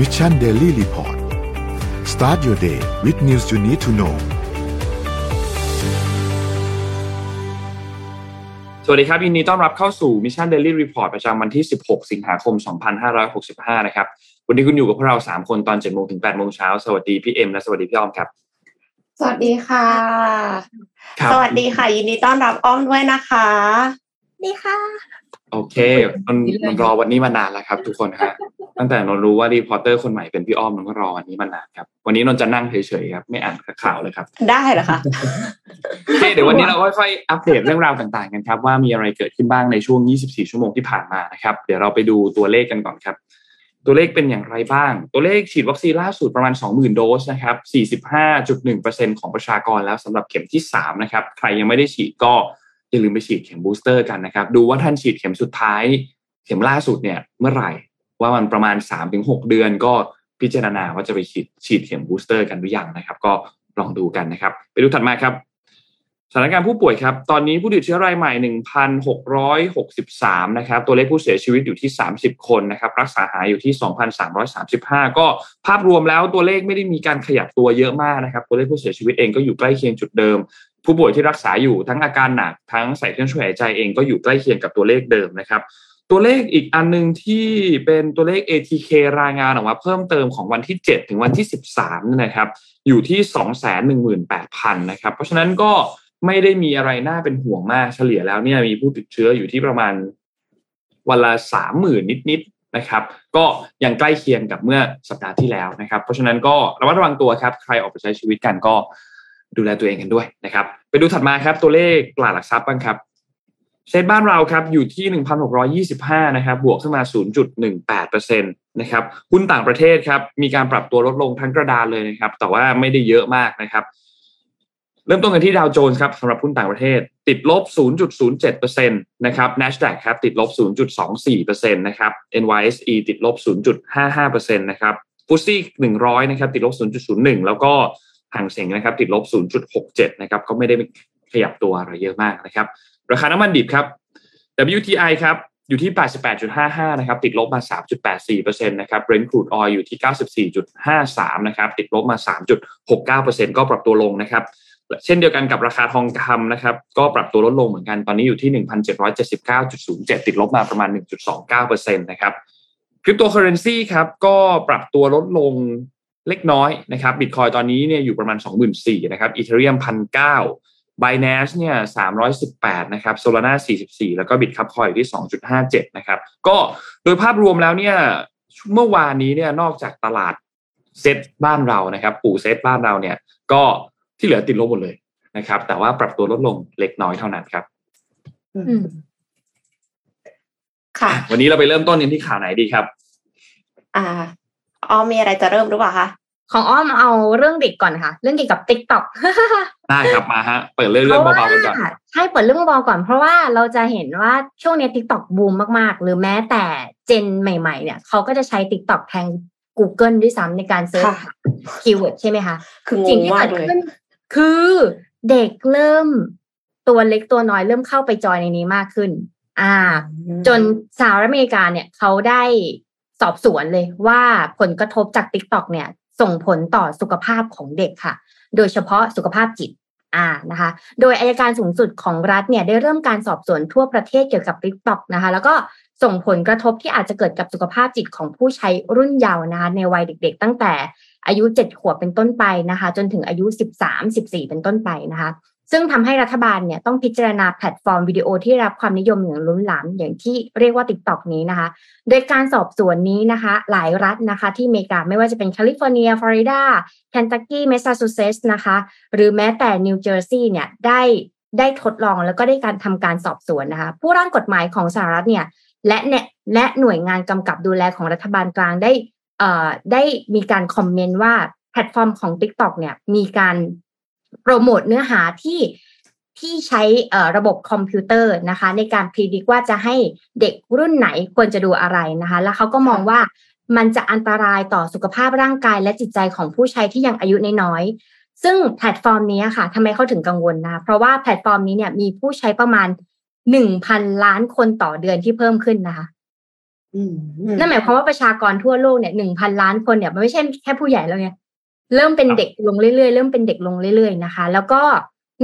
Mission Daily Report start your day with news you need to know สวัสดีครับยินดีต้อนรับเข้าสู่ Mission Daily Report ประจำวันที่ 16 สิงหาคม 2565 นะครับ วันนี้คุณอยู่กับพวกเรา 3 คนตอน7โมงถึง8โมงเช้า สวัสดีพี่เอ็มและสวัสดีพี่อ้อมครับ สวัสดีค่ะ ครับ สวัสดีค่ะ ยินดีต้อนรับอ้อมด้วยนะคะ ดีค่ะ โอเคมันมันรอวันนี้มานานแล้วครับ ทุกคนฮะตั้งแต่นนรู้ว่า reporter คนใหม่เป็นพี่อ้อมนนก็รอวันนี้มานานครับ วันนี้นนจะนั่งเฉยๆครับไม่อ่านข่าวเลยครับ ได้เหรอคะโอเคเดี๋ยววันนี้เราค่อยๆอัปเดตเรื่องราวต่างๆกันครับ ว่ามีอะไรเกิดขึ้นบ้างในช่วง 24 ชั่วโมงที่ผ่านมานะครับ เดี๋ยวเราไปดูตัวเลขกันก่อนครับ ตัวเลขเป็นอย่างไรบ้าง ตัวเลขฉีดวัคซีนล่าสุดประมาณ 20,000 โดสนะครับ 45.1%ของประชากรแล้วสำหรับเข็มที่3นะครับใครยังไม่ได้ฉีดก็ อย่าลืมไปฉีดเข็ม booster กันนะครับ ดูว่าท่านฉีดเข็มสุดท้าย เข็มล่าสุดเนี่ยเมื่อไหร่ ว่ามันประมาณ 3-6 เดือนก็พิจารณาว่าจะไปฉีดฉีดเข็ม booster กันหรือยังนะครับ ก็ลองดูกันนะครับ ไปดูถัดมาครับสถานการณ์ผู้ป่วยครับ ตอนนี้ผู้ติดเชื้อรายใหม่ 1,663 นะครับ ตัวเลขผู้เสียชีวิตอยู่ที่ 30 คนนะครับ รักษาหายอยู่ที่ 2,335 ก็ภาพรวมแล้วตัวเลขไม่ได้มีการขยับตัวเยอะมากนะครับ ตัวเลขผู้เสียชีวิตเองก็อยู่ใกล้เคียงจุดเดิม ผู้ป่วยที่รักษาอยู่ทั้งอาการหนักทั้งใส่เครื่องช่วยหายใจเองก็อยู่ใกล้เคียงกับตัวเลขเดิมนะครับ ตัวเลขอีกอันหนึ่งที่เป็นตัวเลข ATK รายงานออกมาเพิ่มเติมของวันที่ 7 ถึงวันที่ 13นี่นะครับ อยู่ที่ 218,000นะครับ เพราะฉะนั้นก็ไม่ได้มีอะไรน่าเป็นห่วงมากเฉลี่ยแล้วเนี่ยมีผู้ติดเชื้ออยู่ที่ประมาณวันละสามหมื่นนิดๆนะครับ ก็ยังใกล้เคียงกับเมื่อสัปดาห์ที่แล้วนะครับ เพราะฉะนั้นก็ระมัดระวังตัวครับ ใครออกไปใช้ชีวิตกันก็ ดูแลตัวเองกันด้วยนะครับ ไปดูถัดมาครับ ตัวเลขตลาดหลักทรัพย์บ้างครับเซ็ตบ้านเราครับอยู่ที่ 1,625 นะครับ บวกขึ้นมา 0.18%นะครับหุ้นต่างประเทศครับ มีการปรับตัวลดลงทั้งกระดานเลยนะครับ แต่ว่าไม่ได้เยอะมากนะครับ เริ่มต้นกันที่ดาวโจนส์ครับสำหรับหุ้นต่างประเทศ ติดลบ 0.07%นะครับ NASDAQ ครับติดลบ 0.24%นะครับ NYSE ติดลบ 0.55%นะครับฟุตซี่100 นะครับ ติดลบ 0.01 แล้วก็ ห่างเสงนะครับติดลบ 0.67 นะครับก็ไม่ได้ขยับตัวอะไรเยอะมากนะครับ ราคาน้ำมันดิบครับ WTI ครับอยู่ที่ 88.55 นะครับ ติดลบมา 3.84%นะครับ Brent crude oil อยู่ที่ 94.53 นะครับ ติดลบมา 3.69%ก็ปรับตัวลงนะครับ เช่นเดียวกันกับราคาทองคำนะครับ ก็ปรับตัวลดลงเหมือนกัน ตอนนี้อยู่ที่ 1,779.07 ติดลบมาประมาณ 1.29%นะครับ คริปโตเคอเรนซีครับ ก็ปรับตัวลดลง เล็กน้อยนะครับบิตคอยตอนนี้เนี่ยอยู่ประมาณ 24,000นะครับอีเทเรียม1,900 Binance เนี่ย318นะครับ Solana 44แล้วก็ Bitcup Coin อยู่ที่2.57นะครับ ก็โดยภาพรวมแล้วเนี่ยเมื่อวานนี้เนี่ยนอกจากตลาดเซตบ้านเรานะครับปู่เซตบ้านเราเนี่ย ก็ที่เหลือติดลบหมดเลยนะครับ แต่ว่าปรับตัวลดลงเล็กน้อยเท่านั้นครับอืมค่ะ วันนี้เราไปเริ่มต้นกันที่ข่าวไหนดีครับ อ่า อ้อมมีอะไรจะเริ่มหรือเปล่าคะของอ้อมเอาเรื่องเด็กก่อนค่ะ เรื่องเกี่ยวกับ TikTokได้ครับมาฮะเปิดเรื่องเรื่องเบาๆกันก่อนใช่เปิดเรื่องเบาๆก่อน เพราะว่าเราจะเห็นว่าช่วงนี้ TikTok บูมมากๆ หรือแม้แต่ gen ใหม่ ๆ เนี่ยเขาก็จะใช้ TikTok แทน Google ด้วยซ้ำในการ search ค่ะ keyword ใช่ไหมคะคืองสิ่งงที่มาเกิกดเลยขึ้นคือเด็กเริ่มตัวเล็กตัวน้อยเริ่มเข้าไปจอยในนี้มากขึ้น อ่า จนสหรัฐอเมริกาเนี่ยเขาได้ สอบสวนเลยว่าผลกระทบจาก t ิ k t o k เนี่ย ส่งผลต่อสุขภาพของเด็กค่ะ โดยเฉพาะสุขภาพจิตอ่านะคะ โดยอายการสูงสุดของรัฐเนี่ยได้เริ่มการสอบสวนทั่วประเทศเกี่ยวกับ t ิ k t o k นะคะ แล้วก็ส่งผลกระทบที่อาจจะเกิดกับสุขภาพจิตของผู้ใช้รุ่นเยาว์นะคะในวัยเด็ก ๆ ตั้งแต่อายุ 7 ขวบเป็นต้นไปนะคะ จนถึงอายุ 13 14 เป็นต้นไปนะคะ ซึ่งทำให้รัฐบาลเนี่ยต้องพิจารณาแพลตฟอร์มวิดีโอที่รับความนิยมอย่างล้นหลามอย่างที่เรียกว่า TikTok นี้นะคะ โดยการสอบสวนนี้นะคะ หลายรัฐนะคะ ที่อเมริกาไม่ว่าจะเป็นแคลิฟอร์เนียฟลอริดาเคนตักกี้แมสซาชูเซตส์นะคะ หรือแม้แต่นิวเจอร์ซีย์เนี่ยได้ได้ทดลองแล้วก็ได้การทำการสอบสวนนะคะ ผู้ร่างกฎหมายของสหรัฐเนี่ยและเนี่ยและหน่วยงานกำกับดูแลของรัฐบาลกลางได้เอ่อได้มีการ comment ว่าแพลตฟอร์มของ TikTok เนี่ยมีการ โปรโมทเนื้อหาที่ที่ใช้เอ่อระบบคอมพิวเตอร์นะคะ ในการพิชิตว่าจะให้เด็กรุ่นไหนควรจะดูอะไรนะคะ แล้วเขาก็มองว่ามันจะอันตรายต่อสุขภาพร่างกายและจิตใจของผู้ใช้ที่ยังอายุน้อยๆซึ่งแพลตฟอร์มนี้ค่ะทำไมเขาถึงกังวลนะเพราะว่าแพลตฟอร์มนี้เนี่ยมีผู้ใช้ประมาณหนึ่งพันล้านคนต่อเดือนที่เพิ่มขึ้นนะคะนั่นหมายความว่าประชากรทั่วโลกเนี่ยหนึ่งพันล้านคนเนี่ยมันไม่ใช่แค่ผู้ใหญ่แล้วไง เริ่มเป็นเด็กลงเรื่อยๆเริ่มเป็นเด็กลงเรื่อยๆนะคะ แล้วก็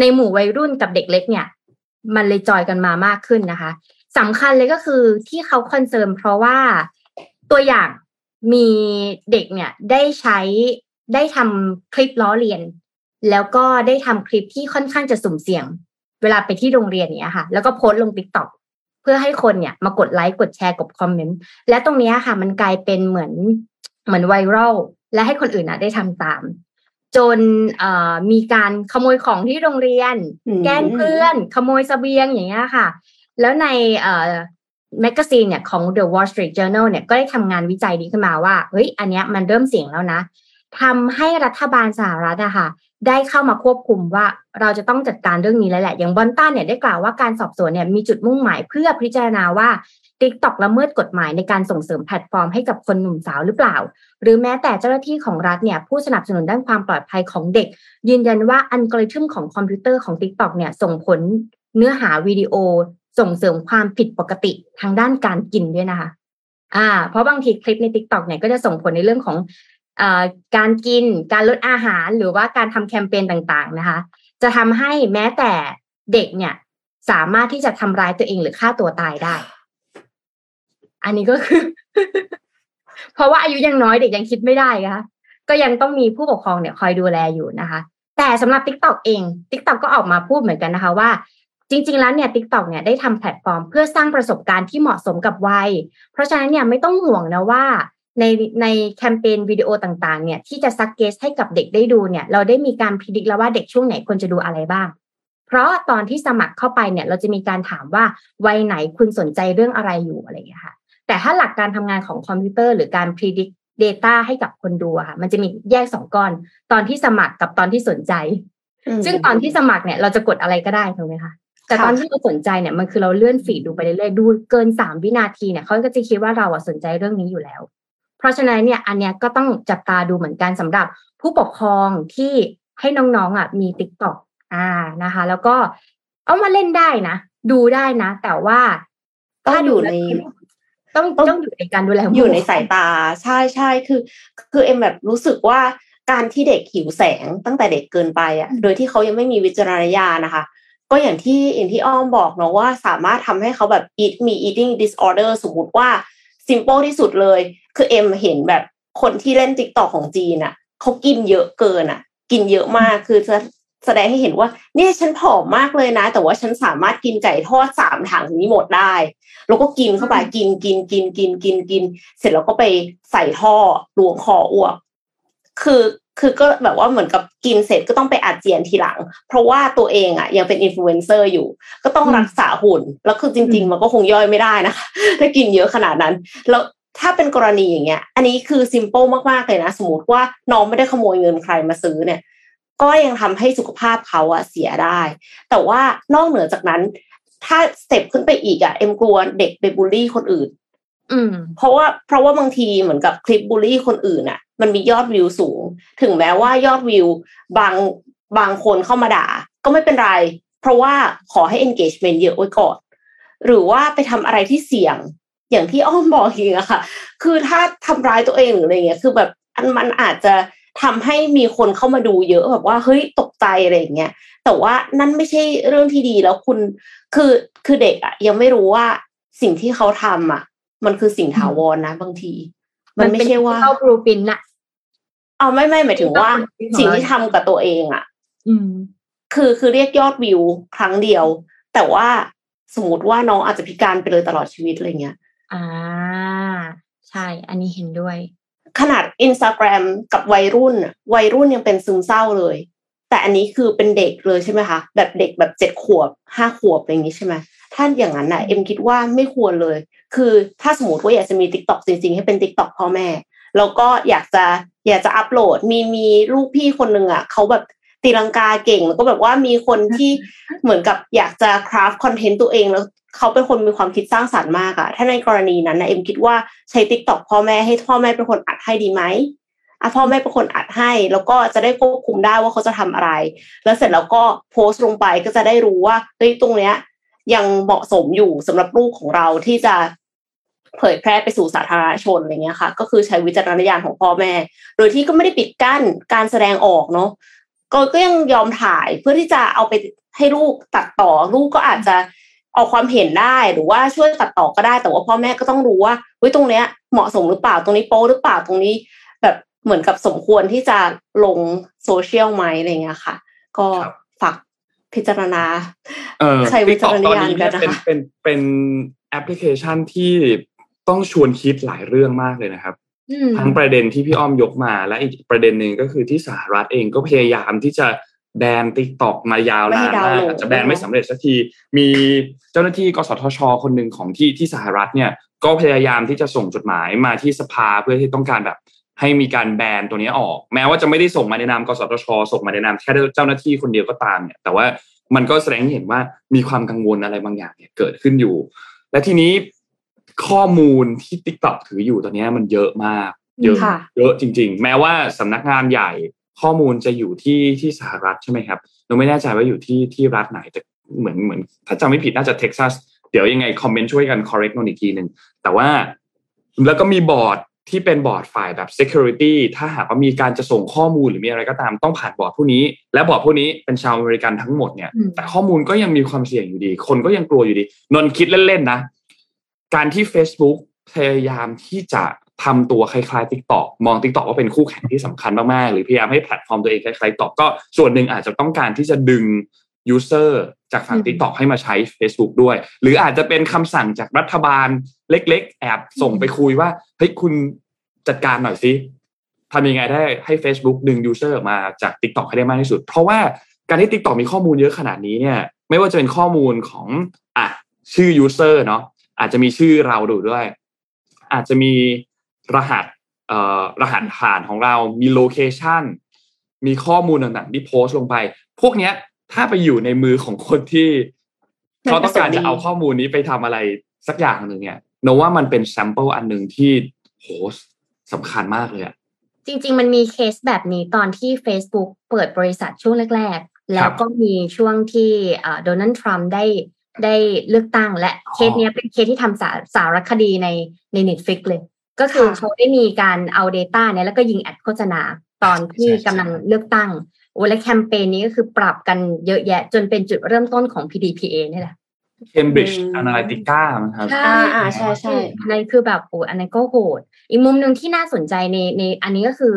ในหมู่วัยรุ่นกับเด็กเล็กเนี่ย มันเลยจอยกันมามากขึ้นนะคะสำคัญเลยก็คือที่เขา concern เพราะว่าตัวอย่างมีเด็กเนี่ยได้ใช้ได้ทำคลิปล้อเลียน แล้วก็ได้ทำคลิปที่ค่อนข้างจะสุ่มเสี่ยง เวลาไปที่โรงเรียนเนี่ยค่ะ แล้วก็โพสต์ลง TikTok เพื่อให้คนเนี่ยมากดไลค์กดแชร์กด comment และตรงนี้ค่ะ มันกลายเป็นเหมือนเหมือน viral และให้คนอื่นอะได้ทำตาม จนมีการขโมยของที่โรงเรียน แกล้งเพื่อน ขโมยเสบียงอย่างเงี้ยค่ะ แล้วใน magazine เนี่ยของ The Wall Street Journal เนี่ยก็ได้ทำงานวิจัยนี้ขึ้นมาว่าเฮ้ยอันเนี้ยมันเริ่มเสี่ยงแล้วนะทำให้รัฐบาลสหรัฐอะค่ะได้เข้ามาควบคุมว่าเราจะต้องจัดการเรื่องนี้แล้วแหละ อย่างบอนตาเนี่ยได้กล่าวว่าการสอบสวนเนี่ยมีจุดมุ่งหมายเพื่อพิจารณาว่า ติ๊กต็อกละเมิดกฎหมายในการส่งเสริมแพลตฟอร์มให้กับคนหนุ่มสาวหรือเปล่า หรือแม้แต่เจ้าหน้าที่ของรัฐเนี่ยผู้สนับสนุนด้านความปลอดภัยของเด็ก ยืนยันว่าอัลกอริทึมของคอมพิวเตอร์ของ TikTok เนี่ยส่งผลเนื้อหาวิดีโอ ส่งเสริมความผิดปกติทางด้านการกินด้วยนะคะอ่าเพราะบางทีคลิปใน t ิ k t o k เนี่ยก็จะส่งผลในเรื่องของอการกิน การลดอาหาร หรือว่าการทำแคมเปญต่างๆนะคะ จะทำให้แม้แต่เด็กเนี่ยสามารถที่จะทำร้ายตัวเองหรือฆ่าตัวตายได้ อันนี้ก็คือ เพราะว่าอายุยังน้อยเด็กยังคิดไม่ได้คะก็ยังต้องมีผู้ปกครองเนี่ยคอยดูแลอยู่นะคะ แต่สำหรับ t ิ k t o k เอง t ิ k t o k ก็ออกมาพูดเหมือนกันนะคะว่า จริง ๆ แล้วเนี่ย TikTok เนี่ยได้ทำแพลตฟอร์ม เพื่อสร้างประสบการณ์ที่เหมาะสมกับวัย เพราะฉะนั้นเนี่ยไม่ต้องห่วงนะว่าในในแคมเปญวิดีโอต่างๆ เนี่ยที่จะซักเกสให้กับเด็กได้ดูเนี่ย เราได้มีการพิจิตรแล้วว่าเด็กช่วงไหนควรจะดูอะไรบ้าง เพราะตอนที่สมัครเข้าไปเนี่ย เราจะมีการถามว่าวัยไหนคุณสนใจเรื่องอะไรอยู่อะไรอย่างเงี้ยค่ะ แต่ถ้าหลักการทำงานของคอมพิวเตอร์หรือการพิจิตร Data ให้กับคนดูค่ะ มันจะมีแยกสองก้อน ตอนที่สมัครกับตอนที่สนใจ ซึ่งตอนที่สมัครเนี่ยเราจะกดอะไรก็ได้ถูกไหมคะแต่ตอนที่เราสนใจเนี่ยมันคือเราเลื่อนฟีดดูไปเรื่อยๆดูเกินสามวินาทีเนี่ยเขาก็จะคิดว่าเราอะสนใจเรื่องนี้อยู่แล้ว เพราะฉะนั้นเนี่ยอันเนี้ยก็ต้องจับตาดูเหมือนกันสำหรับ ผู้ปกครองที่ให้น้องๆอะมีติ๊กต็อกอ่านะคะ แล้วก็เอามาเล่นได้นะ ดูได้นะ แต่ว่าต้องอยู่ใน ต้องต้องอยู่ในการดูแลอยู่ในสายตาใช่ใช่คือ คือเอ็มแบบรู้สึกว่าการที่เด็กหิวแสงตั้งแต่เด็กเกินไปอะ โดยที่เขายังไม่มีวิจารณญาณนะคะ ก็อย่างที่อย่างที่อ้อมบอกเนาะว่าสามารถทำให้เขาแบบ eat มี eating disorder สมมติว่า simple ที่สุดเลย คือเอ็มเห็นแบบคนที่เล่นติ๊กตอกของจีนอะเขากินเยอะเกินอะกินเยอะมากคือจะแสดงให้เห็นว่าเนี่ยฉันผอมมากเลยนะ แต่ว่าฉันสามารถกินไก่ทอดสามถังนี้หมดได้ แล้วก็กินเข้าไปกินกินกินกินกินกิน เสร็จแล้วก็ไปใส่ท่อล้วงคออ้วก คือคือก็แบบว่าเหมือนกับกินเสร็จก็ต้องไปอาเจียนทีหลัง เพราะว่าตัวเองอะยังเป็นอินฟลูเอนเซอร์อยู่ ก็ต้องรักษาหุ่น แล้วคือจริง ๆ มันก็คงย่อยไม่ได้นะคะถ้ากินเยอะขนาดนั้น แล้วถ้าเป็นกรณีอย่างเงี้ย อันนี้คือ simple มากๆเลยนะ สมมติว่าน้องไม่ได้ขโมยเงินใครมาซื้อเนี่ย ก็ยังทำให้สุขภาพเขาอะเสียได้ แต่ว่านอกเหนือจากนั้น ถ้า step ขึ้นไปอีกอะเอ็มกลัวเด็กไปบูลลี่คนอื่นเพราะว่าเพราะว่าบางทีเหมือนกับคลิปบูลลี่คนอื่นอะมันมียอดวิวสูง ถึงแม้ว่ายอดวิวบางบางคนเข้ามาด่า ก็ไม่เป็นไร เพราะว่าขอให้ engagement เยอะไว้ก่อน หรือว่าไปทำอะไรที่เสี่ยง อย่างที่อ้อมบอกเองอะค่ะ คือถ้าทำร้ายตัวเองหรืออะไรเงี้ย คือแบบอันมันอาจจะทำให้มีคนเข้ามาดูเยอะแบบว่าเฮ้ยตกใจอะไรอย่างเงี้ย แต่ว่านั่นไม่ใช่เรื่องที่ดีแล้วคุณคือคือเด็กอะยังไม่รู้ว่าสิ่งที่เขาทำอะมันคือสิ่งถาวรนะ บางที มันไม่ใช่ว่าเข้าบลูปินอะเอาไม่ไม่หมายถึงว่า สิ่งที่ทำกับตัวเองอะอืม คือคือเรียกยอดวิวครั้งเดียว แต่ว่าสมมติว่าน้องอาจจะพิการไปเลยตลอดชีวิตอะไรเงี้ย อ่า ใช่ อันนี้เห็นด้วย ขนาดอินสตาแกรมกับวัยรุ่น วัยรุ่นยังเป็นซึมเศร้าเลย แต่อันนี้คือเป็นเด็กเลยใช่ไหมคะ แบบเด็กแบบเจ็ดขวบห้าขวบอะไรอย่างนี้ใช่ไหมถ้าอย่างนั้นน่ะเอ็มคิดว่าไม่ควรเลย คือถ้าสมมติว่าอยากจะมีติ๊กต็อกจริง ๆ ให้เป็นติ๊กต็อกพ่อแม่ แล้วก็อยากจะอยากจะอัปโหลดมีมีลูกพี่คนหนึ่งอะเขาแบบตีลังกาเก่งแล้วก็แบบว่ามีคนที่เหมือนกับอยากจะ craft คอนเทนต์ตัวเองแล้วเขาเป็นคนมีความคิดสร้างสรรค์มากอะถ้าในกรณีนั้นนะเอ็มคิดว่าใช้ติ๊กต็อกพ่อแม่ให้พ่อแม่เป็นคนอัดให้ดีไหมอะ พ่อแม่เป็นคนอัดให้ แล้วก็จะได้ควบคุมได้ว่าเขาจะทำอะไร แล้วเสร็จแล้วก็โพสต์ลงไปก็จะได้รู้ว่าเฮ้ยตรงเนี้ย ยังเหมาะสมอยู่สำหรับลูกของเราที่จะเผยแพร่ไปสู่สาธารณชนอะไรเงี้ยค่ะ ก็คือใช้วิจารณญาณของพ่อแม่ โดยที่ก็ไม่ได้ปิดกั้นการแสดงออกเนาะก็ก็ยังยอมถ่ายเพื่อที่จะเอาไปให้ลูกตัดต่อลูกก็อาจจะออกความเห็นได้หรือว่าช่วยตัดต่อก็ได้ แต่ว่าพ่อแม่ก็ต้องรู้ว่าเฮ้ยตรงเนี้ยเหมาะสมหรือเปล่าตรงนี้โป๊หรือเปล่าตรงนี้ เหมือนกับสมควรที่จะลงโซเชียลไหมอะไรเงี้ยค่ะ ก็ฝากพิจารณาใช้วิจารณญาณกันนะคะเป็นเป็นแอปพลิเคชันที่ต้องชวนคิดหลายเรื่องมากเลยนะครับทั้งประเด็นที่พี่อ้อมยกมาและอีกประเด็นหนึ่งก็คือที่สหรัฐเองก็พยายามที่จะแบนติ๊กตอกมายาวนานมากอาจจะแบนไม่สำเร็จสักที มีเจ้าหน้าที่กสทช คนหนึ่งของที่ที่สหรัฐเนี่ย ก็พยายามที่จะส่งจดหมายมาที่สภาเพื่อที่ต้องการแบบ ให้มีการแบนตัวนี้ออก แม้ว่าจะไม่ได้ส่งมาในนามกสทช ส่งมาในนามแค่เจ้าหน้าที่คนเดียวก็ตามเนี่ย แต่ว่ามันก็แสดงให้เห็นว่ามีความกังวลอะไรบางอย่างเนี่ยเกิดขึ้นอยู่ และทีนี้ข้อมูลที่ติ๊กต็อกถืออยู่ตอนนี้มันเยอะมาก เยอะเยอะจริง ๆ แม้ว่าสำนักงานใหญ่ข้อมูลจะอยู่ที่ที่สหรัฐใช่ไหมครับเราไม่แน่ใจว่าอยู่ที่ที่รัฐไหนแต่เหมือนเหมือน ถ้าจำไม่ผิดน่าจะเท็กซัสเดี๋ยวยังไงคอมเมนต์ช่วยกัน correct นนอีกทีหนึ่งแต่ว่าแล้วก็มีบอร์ด ที่เป็นบอร์ดฝ่ายแบบ security ถ้าหากว่ามีการจะส่งข้อมูลหรือมีอะไรก็ตามต้องผ่านบอร์ดผู้นี้ และบอร์ดผู้นี้เป็นชาวอเมริกันทั้งหมดเนี่ย แต่ข้อมูลก็ยังมีความเสี่ยงอยู่ดี คนก็ยังกลัวอยู่ดี นนคิดเล่นๆนะ การที่ Facebook พยายามที่จะทำตัวคล้ายๆ TikTok มอง TikTok ว่าเป็นคู่แข่งที่สำคัญมากๆ หรือพยายามให้แพลตฟอร์มตัวเองคล้ายๆติ๊กตอกก็ส่วนหนึ่งอาจจะต้องการที่จะดึง user จากฝั่ง TikTok ให้มาใช้ Facebook ด้วย หรืออาจจะเป็นคำสั่งจากรัฐบาลเล็ก ๆ แอบส่งไปคุยว่าเฮ้ยคุณจัดการหน่อยสิทำยังไงได้ให้ Facebook ดึง user มาจาก TikTok ให้ได้มากที่สุด เพราะว่าการที่ TikTok มีข้อมูลเยอะขนาดนี้เนี่ย ไม่ว่าจะเป็นข้อมูลของอะชื่อ user เนาะอาจจะมีชื่อเราดูด้วย อาจจะมีรหัสเอ่อรหัสผ่านของเรามี location มีข้อมูลต่างๆที่โพสต์ลงไป พวกเนี้ย ถ้าไปอยู่ในมือของคนที่เขาต้องการจะเอาข้อมูลนี้ไปทำอะไรสักอย่างหนึ่งเนี่ยนนว่ามันเป็น sample อันหนึ่งที่โหสำคัญมากเลยอะจริง ๆ มันมีเคสแบบนี้ตอนที่ Facebook เปิดบริษัทช่วงแรก ๆ แล้วก็มีช่วงที่โดนัลด์ทรัมป์ได้ได้เลือกตั้งและเคสนี้เป็นเคสที่ทำสาสารคดีในใน Netflix เลย ก็คือเขาได้มีการเอา Data เนี่ยแล้วก็ยิงแอดโฆษณาตอนที่กำลังเลือกตั้ง โอ้และแคมเปญนี้ก็คือปรับกันเยอะแยะ จนเป็นจุดเริ่มต้นของ PDPA นี่แหละ Cambridge Analytica มั้งครับใช่ใช่ใช่นั่นคือแบบโอ้อันนั้นก็โหด อีกมุมหนึ่งที่น่าสนใจในในอันนี้ก็คือ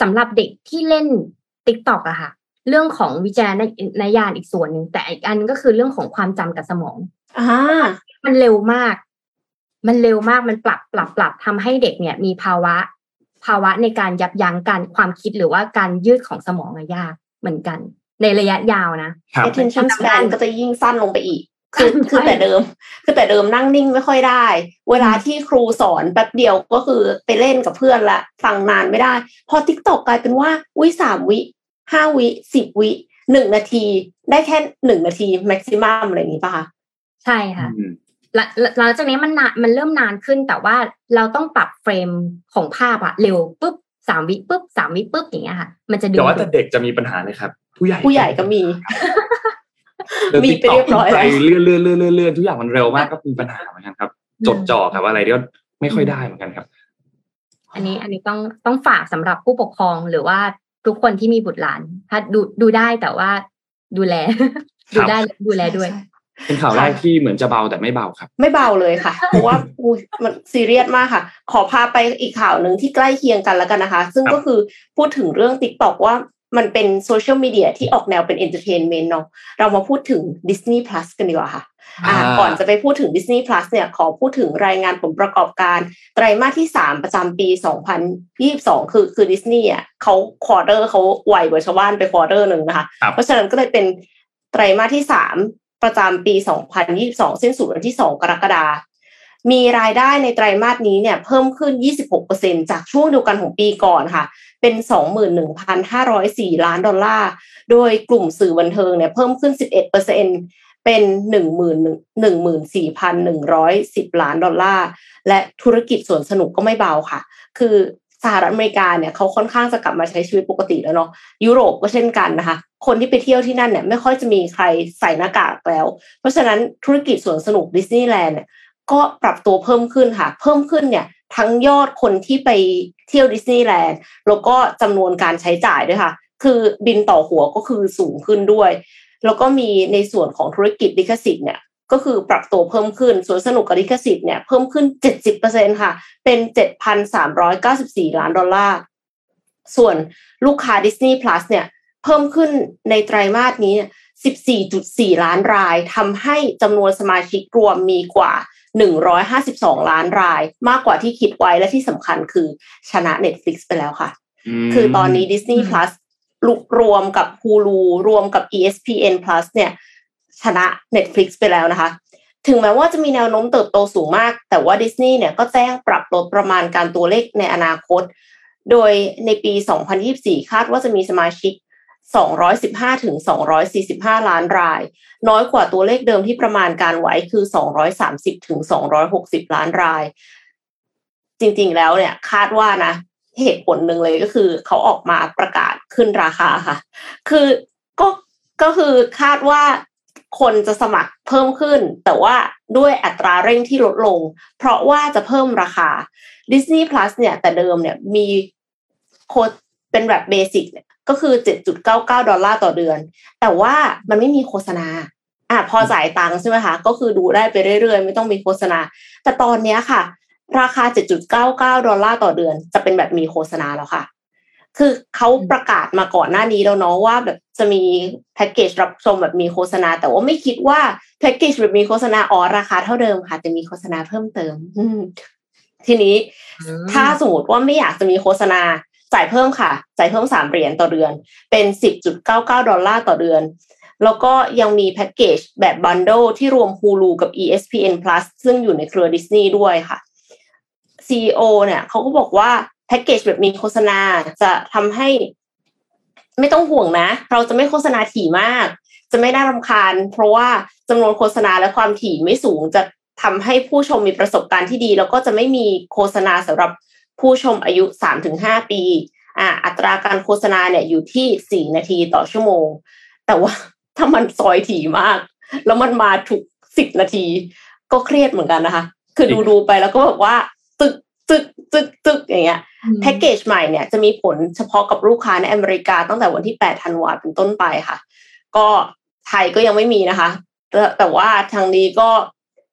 สำหรับเด็กที่เล่น TikTok อะค่ะ เรื่องของวิจารณญาณอีกส่วนหนึ่งแต่อีกอันก็คือเรื่องของความจำกับสมองอ่ามันเร็วมาก มันเร็วมากมันปรับปรับปรับทำให้เด็กเนี่ย มีภาวะ ภาวะในการยับยั้งการความคิดหรือว่าการยืดของสมองยากเหมือนกัน ในระยะยาวนะ attention span ก็จะยิ่งสั้นลงไปอีกคือคือแต่เดิม คือแต่เดิมนั่งนิ่งไม่ค่อยได้ เวลาที่ครูสอนแป๊บเดียวก็คือไปเล่นกับเพื่อนละฟังนานไม่ได้ พอทิกตอกกลายเป็นว่าวิสามวิห้าวิสิบวิหนึ่งนาที ได้แค่หนึ่งนาทีแม็กซิมัมอะไรอย่างนี้ป่ะคะใช่ค่ะ หลังจากนี้มันนานมันเริ่มนานขึ้นแต่ว่าเราต้องปรับเฟรมของภาพอะเร็วปุ๊บสามวิปุ๊บสามวิปุ๊บอย่างเงี้ยค่ะ มันจะดึงแต่ว่าแต่เด็กจะมีปัญหาเลยครับ ผู้ใหญ่ผู้ใหญ่ก็มี มีไปเรียบร้อยใจเลื่อนเลื่อนเลื่อนเลื่อนทุกอย่างมันเร็วมากก็มีปัญหาเหมือนกันครับ จดจ่อกับอะไรก็ไม่ค่อยได้เหมือนกันครับ อันนี้อันนี้ต้องต้องฝากสำหรับผู้ปกครองหรือว่าทุกคนที่มีบุตรหลาน ถ้าดูดูได้แต่ว่าดูแล ดูได้ดูแลด้วย เป็นข่าวแรกที่เหมือนจะเบาแต่ไม่เบาครับ ไม่เบาเลยค่ะ เพราะว่ามันซีเรียสมากค่ะ ขอพาไปอีกข่าวหนึ่งที่ใกล้เคียงกันแล้วกันนะคะ ซึ่งก็คือพูดถึงเรื่องติ๊กตอกว่ามันเป็นโซเชียลมีเดียที่ออกแนวเป็น entertainment เนาะเรามาพูดถึง Disney Plus กันดีกว่าค่ะอ่าก่อนจะไปพูดถึง Disney Plus เนี่ยขอพูดถึงรายงานผลประกอบการ ไตรมาสที่ 3 ประจำปี 2022 คือคือดิสนีย์อะเขา quarter เขาไวกว่าชาวบ้านไป quarter หนึ่งนะคะ เพราะฉะนั้นก็เลยเป็นไตรมาสที่ 3 ประจำปี 2022 สิ้นสุดวันที่ 2 กรกฎาคมมีรายได้ในไตรมาสนี้เนี่ยเพิ่มขึ้น 26%จากช่วงเดียวกันของปีก่อนค่ะ เป็น 21,504 ล้านดอลลาร์ โดยกลุ่มสื่อบันเทิงเนี่ยเพิ่มขึ้น 11%เป็น 14,110 ล้านดอลลาร์ และธุรกิจสวนสนุกก็ไม่เบาค่ะ คือ สหรัฐอเมริกาเนี่ยเขาค่อนข้างจะกลับมาใช้ชีวิตปกติแล้วเนาะยุโรปก็เช่นกันนะคะ คนที่ไปเที่ยวที่นั่นเนี่ยไม่ค่อยจะมีใครใส่หน้ากากแล้ว เพราะฉะนั้นธุรกิจสวนสนุกดิสนีย์แลนด์เนี่ยก็ปรับตัวเพิ่มขึ้นค่ะ เพิ่มขึ้นเนี่ยทั้งยอดคนที่ไปเที่ยวดิสนีย์แลนด์แล้วก็จำนวนการใช้จ่ายด้วยค่ะ คือบินต่อหัวก็คือสูงขึ้นด้วย แล้วก็มีในส่วนของธุรกิจลิขสิทธิ์เนี่ย ก็คือปรับตัวเพิ่มขึ้นส่วนสนุกกับลิขสิทธิ์เนี่ยเพิ่มขึ้น 70%ค่ะ เป็น 7,394 ล้านดอลลาร์ ส่วนลูกค้า Disney Plus เนี่ยเพิ่มขึ้นในไตรมาสนี้ 14.4 ล้านรายทำให้จำนวนสมาชิกรวมมีกว่า 152 ล้านราย มากกว่าที่คิดไว้และที่สำคัญคือชนะ Netflix ไปแล้วค่ะ คือตอนนี้ Disney Plus รวมกับ Hulu รวมกับ ESPN Plus เนี่ย ชนะ Netflix ไปแล้วนะคะ ถึงแม้ว่าจะมีแนวโน้มเติบโตสูงมาก แต่ว่าดิสนีย์เนี่ยก็แจ้งปรับลดประมาณการตัวเลขในอนาคต โดยในปี 2024 คาดว่าจะมีสมาชิก 215ถึง245 ล้านราย น้อยกว่าตัวเลขเดิมที่ประมาณการไว้คือ 230ถึง260 ล้านราย จริงๆแล้วเนี่ยคาดว่านะเหตุผลหนึ่งเลยก็คือเขาออกมาประกาศขึ้นราคาค่ะ คือก็ก็คือคาดว่า คนจะสมัครเพิ่มขึ้น แต่ว่าด้วยอัตราเร่งที่ลดลง เพราะว่าจะเพิ่มราคา Disney Plus เนี่ยแต่เดิมเนี่ยมีโคดเป็นแบบเบสิกเนี่ยก็คือ 7.99 ดอลลาร์ต่อเดือน แต่ว่ามันไม่มีโฆษณาอะพอจ่ายตังค์ใช่ไหมคะ ก็คือดูได้ไปเรื่อยๆ ไม่ต้องมีโฆษณา แต่ตอนนี้ค่ะ ราคา 7.99 ดอลลาร์ต่อเดือน จะเป็นแบบมีโฆษณาแล้วค่ะ คือเขาประกาศมาก่อนหน้านี้แล้วเนาะว่าแบบจะมีแพ็กเกจรับชมแบบมีโฆษณา แต่ว่าไม่คิดว่าแพ็กเกจแบบมีโฆษณาอ๋อราคาเท่าเดิมค่ะจะมีโฆษณาเพิ่มเติมทีนี้ ถ้าสมมติว่าไม่อยากจะมีโฆษณาจ่ายเพิ่มค่ะจ่ายเพิ่มสามเหรียญต่อเดือน เป็นสิบจุดเก้าเก้าดอลลาร์ต่อเดือน แล้วก็ยังมีแพ็กเกจแบบบันโดที่รวม Hulu กับ ESPN Plus ซึ่งอยู่ในเครือดิสนีย์ด้วยค่ะ CEO เนี่ยเขาก็บอกว่า แพ็กเกจแบบมีโฆษณาจะทำให้ ไม่ต้องห่วงนะ เราจะไม่โฆษณาถี่มาก จะไม่น่ารำคาญ เพราะว่าจำนวนโฆษณาและความถี่ไม่สูงจะทำให้ผู้ชมมีประสบการณ์ที่ดี แล้วก็จะไม่มีโฆษณาสำหรับผู้ชมอายุสามถึงห้าปีอ่าอัตราการโฆษณาเนี่ยอยู่ที่สี่นาทีต่อชั่วโมง แต่ว่าถ้ามันซอยถี่มาก แล้วมันมาถูกสิบนาที ก็เครียดเหมือนกันนะคะ คือดูดูไปแล้วก็แบบว่า ตึกตึกตึกตึกอย่างเงี้ย แพ็กเกจใหม่เนี่ยจะมีผลเฉพาะกับลูกค้าในอเมริกาตั้งแต่วันที่8ธันวาเป็นต้นไปค่ะ ก็ไทยก็ยังไม่มีนะคะ แต่ว่าทางนี้ก็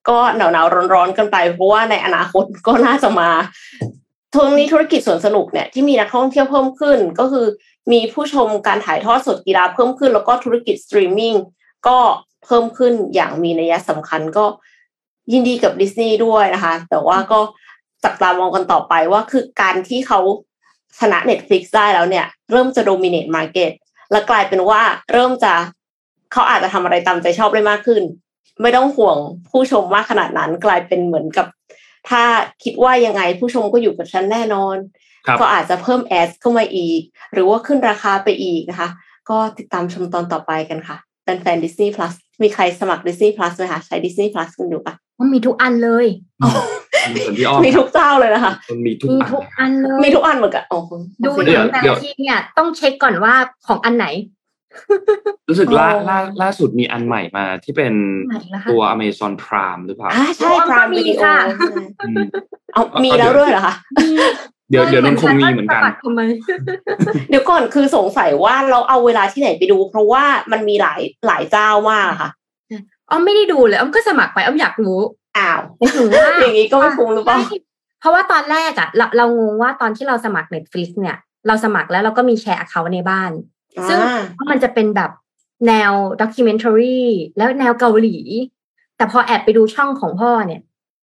ก็หนาวหนาวร้อนๆกันไป เพราะว่าในอนาคตก็น่าจะมาทางนี้ธุรกิจสวนสนุกเนี่ยที่มีนักท่องเที่ยวเพิ่มขึ้น ก็คือมีผู้ชมการถ่ายทอดสดกีฬาเพิ่มขึ้น แล้วก็ธุรกิจสตรีมมิ่งก็เพิ่มขึ้นอย่างมีนัยสำคัญก็ยินดีกับดิสนีย์ด้วยนะคะ แต่ว่าก็ จับตามองกันต่อไปว่าคือการที่เขาชนะ Netflix ได้แล้วเนี่ย เริ่มจะ dominate market และกลายเป็นว่าเริ่มจะเขาอาจจะทำอะไรตามใจชอบได้มากขึ้น ไม่ต้องห่วงผู้ชมมากขนาดนั้น กลายเป็นเหมือนกับ ถ้าคิดว่ายังไงผู้ชมก็อยู่กับฉันแน่นอน ก็อาจจะเพิ่มแอดเข้ามาอีก หรือว่าขึ้นราคาไปอีกนะคะ ก็ติดตามชมตอนต่อไปกันค่ะเป็นแฟน Disney Plus มีใครสมัคร Disney Plus ไหมคะใช้ Disney Plus กันอยู่ปะมีทุกอันเลย มีทุกเจ้าเลยนะคะมีทุกทุกอันเลยมีทุกอันเหมือนกันดูหนังแต่ละทีเนี่ย ต้องเช็คก่อนว่าของอันไหน รู้สึกล่าล่าล่าสุดมีอันใหม่มาที่เป็นตัว Amazon Prime หรือเปล่าใช่ Prime มีค่ะเอามีแล้วด้วยเหรอคะเดี๋ยวเดี๋ยวนั้นคงมีเหมือนกันเดี๋ยวก่อนคือสงสัยว่าเราเอาเวลาที่ไหนไปดู เพราะว่ามันมีหลายหลายเจ้ามากค่ะอ้อมไม่ได้ดูเลยอ้อมก็สมัครไปอ้อมอยากรู้ อ้าวอย่างนี้ก็ไม่คุ้มหรือเปล่าเพราะว่าตอนแรกอะเราเรางงว่าตอนที่เราสมัคร Netflix เนี่ย เราสมัครแล้วเราก็มีแชร์เขาในบ้าน ซึ่งมันจะเป็นแบบแนวด็อกิเมนทารีแล้วแนวเกาหลี แต่พอแอบไปดูช่องของพ่อเนี่ย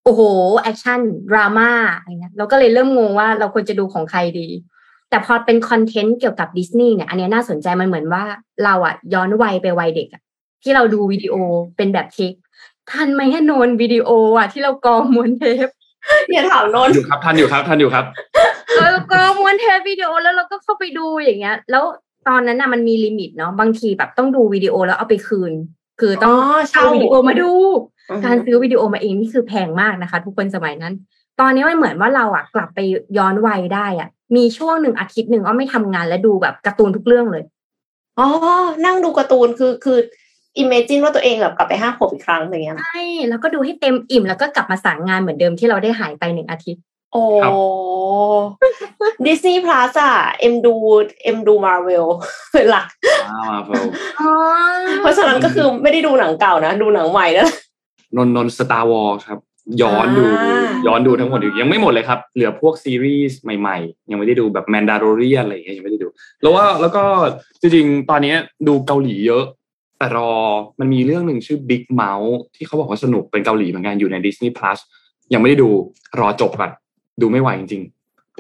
โอ้โห action drama อะไรเงี้ยเราก็เลยเริ่มงงว่าเราควรจะดูของใครดี แต่พอเป็น content เกี่ยวกับดิสนีย์เนี่ย อันนี้น่าสนใจมันเหมือนว่าเราอะย้อนวัยไปวัยเด็กอะที่เราดูวิดีโอเป็นแบบเทป ทันไหมฮะนนวิดีโออะที่เรากองมวนเทปอย่าถามนนอยู่ครับทันอยู่ครับทันอยู่ครับเรากองมวนเทปวิดีโอแล้วเราก็เข้าไปดูอย่างเงี้ย แล้วตอนนั้นน่ะมันมี limit เนาะบางทีแบบต้องดูวิดีโอแล้วเอาไปคืน คือต้องเช่าวิดีโอมาดู การซื้อวิดีโอมาเองนี่คือแพงมากนะคะ ทุกคนสมัยนั้น ตอนนี้มันเหมือนว่าเราอะ กลับไปย้อนวัยได้อะ มีช่วงหนึ่งอาทิตย์หนึ่งก็ไม่ทำงานและดูแบบการ์ตูนทุกเรื่องเลยอ๋อนั่งดูการ์ตูนคือคือ imagine ว่าตัวเองแบบกลับไปห้าขวบอีกครั้งอย่างเงี้ยใช่แล้วก็ดูให้เต็มอิ่มแล้วก็กลับมาสั่งงานเหมือนเดิมที่เราได้หายไปหนึ่งอาทิตย์ โอ้ Disney Plus อะเอ็มดูเอ็มดูมาเวลเป็นหลักอ่ามาเฟลเพราะฉะนั้นก็คือไม่ได้ดูหนังเก่านะ ดูหนังใหม่นะนนนน Star Wars ครับ ย้อนดูอ่าย้อนดูทั้งหมดอยู่ยังไม่หมดเลยครับ เหลือพวกซีรีส์ใหม่ๆ ยังไม่ได้ดูแบบ Mandalorian อะไรอย่างเงี้ยยังไม่ได้ดู แล้วว่าแล้วก็จริงๆ ตอนนี้ดูเกาหลีเยอะ แต่รอมันมีเรื่องหนึ่งชื่อ Big Mouth ที่เขาบอกว่าสนุกเป็นเกาหลีเหมือนกันอยู่ใน Disney Plus ยังไม่ได้ดูรอจบก่อนดูไม่ไหวจริง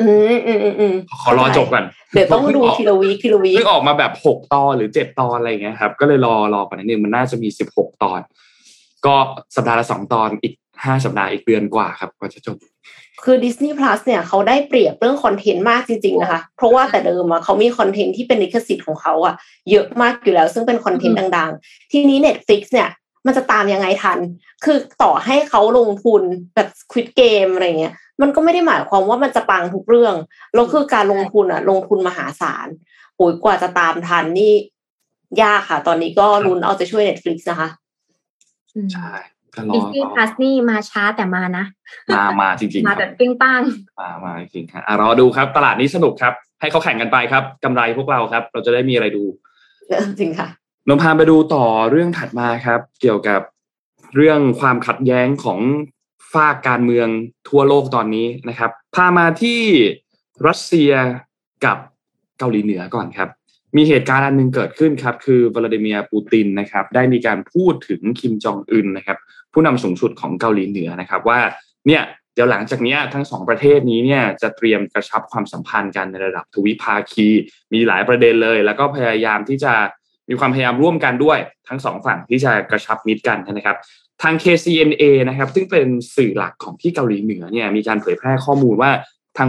อืมอืมอืมอืมๆขอรอจบก่อนเดี๋ยวต้องดูทีละ week ทีละ week เพิ่งออกมาแบบหกตอนหรือเจ็ดตอนอะไรอย่างเงี้ยครับ ก็เลยรอรอก่อนนิดนึงมันน่าจะมีสิบหกตอน ก็สัปดาห์ละสองตอนอีกห้าสัปดาห์อีกเดือนกว่าครับกว่าจะจบ คือ Disney Plus เนี่ยเขาได้เปรียบเรื่อง content มากจริง ๆ นะคะ เพราะว่าแต่เดิมอะเขามี content ที่เป็นลิขสิทธิ์ของเขาอะเยอะมากอยู่แล้ว ซึ่งเป็น content ดัง ๆ ทีนี้ Netflix เนี่ยมันจะตามยังไงทัน คือต่อให้เขาลงทุนแบบ Squid Game อะไรเงี้ย มันก็ไม่ได้หมายความว่ามันจะปังทุกเรื่อง แล้วคือการลงทุนอะลงทุนมหาศาลโอ้ยกว่าจะตามทันนี่ยากค่ะ ตอนนี้ก็ลุ้นเอาใจะช่วย Netflix นะคะ ใช่ก็รอ ดิสนีย์พลัสนี่มาช้าแต่มานะ มามาจริงๆคมารับแบบปิ้งป้างมามาจริงๆครับอะรอดูครับ ตลาดนี้สนุกครับ ให้เขาแข่งกันไปครับกำไรพวกเราครับ เราจะได้มีอะไรดูจริงค่ะนมพาไปดูต่อเรื่องถัดมาครับ เกี่ยวกับเรื่องความขัดแย้งของฝากการเมืองทั่วโลกตอนนี้นะครับ พามาที่รัสเซียกับเกาหลีเหนือก่อนครับ มีเหตุการณ์อันหนึ่งเกิดขึ้นครับ คือวลาดิเมียร์ปูตินนะครับ ได้มีการพูดถึงคิมจองอึนนะครับ ผู้นำสูงสุดของเกาหลีเหนือนะครับ ว่าเนี่ยเดี๋ยวหลังจากเนี้ยทั้งสองประเทศนี้เนี่ยจะเตรียมกระชับความสัมพันธ์กันในระดับทวิภาคี มีหลายประเด็นเลย แล้วก็พยายามที่จะมีความพยายามร่วมกันด้วยทั้งสองฝั่งที่จะกระชับมิตรกันนะครับ ทาง KCNA นะครับ ซึ่งเป็นสื่อหลักของที่เกาหลีเหนือเนี่ยมีการเผยแพร่ข้อมูลว่าทาง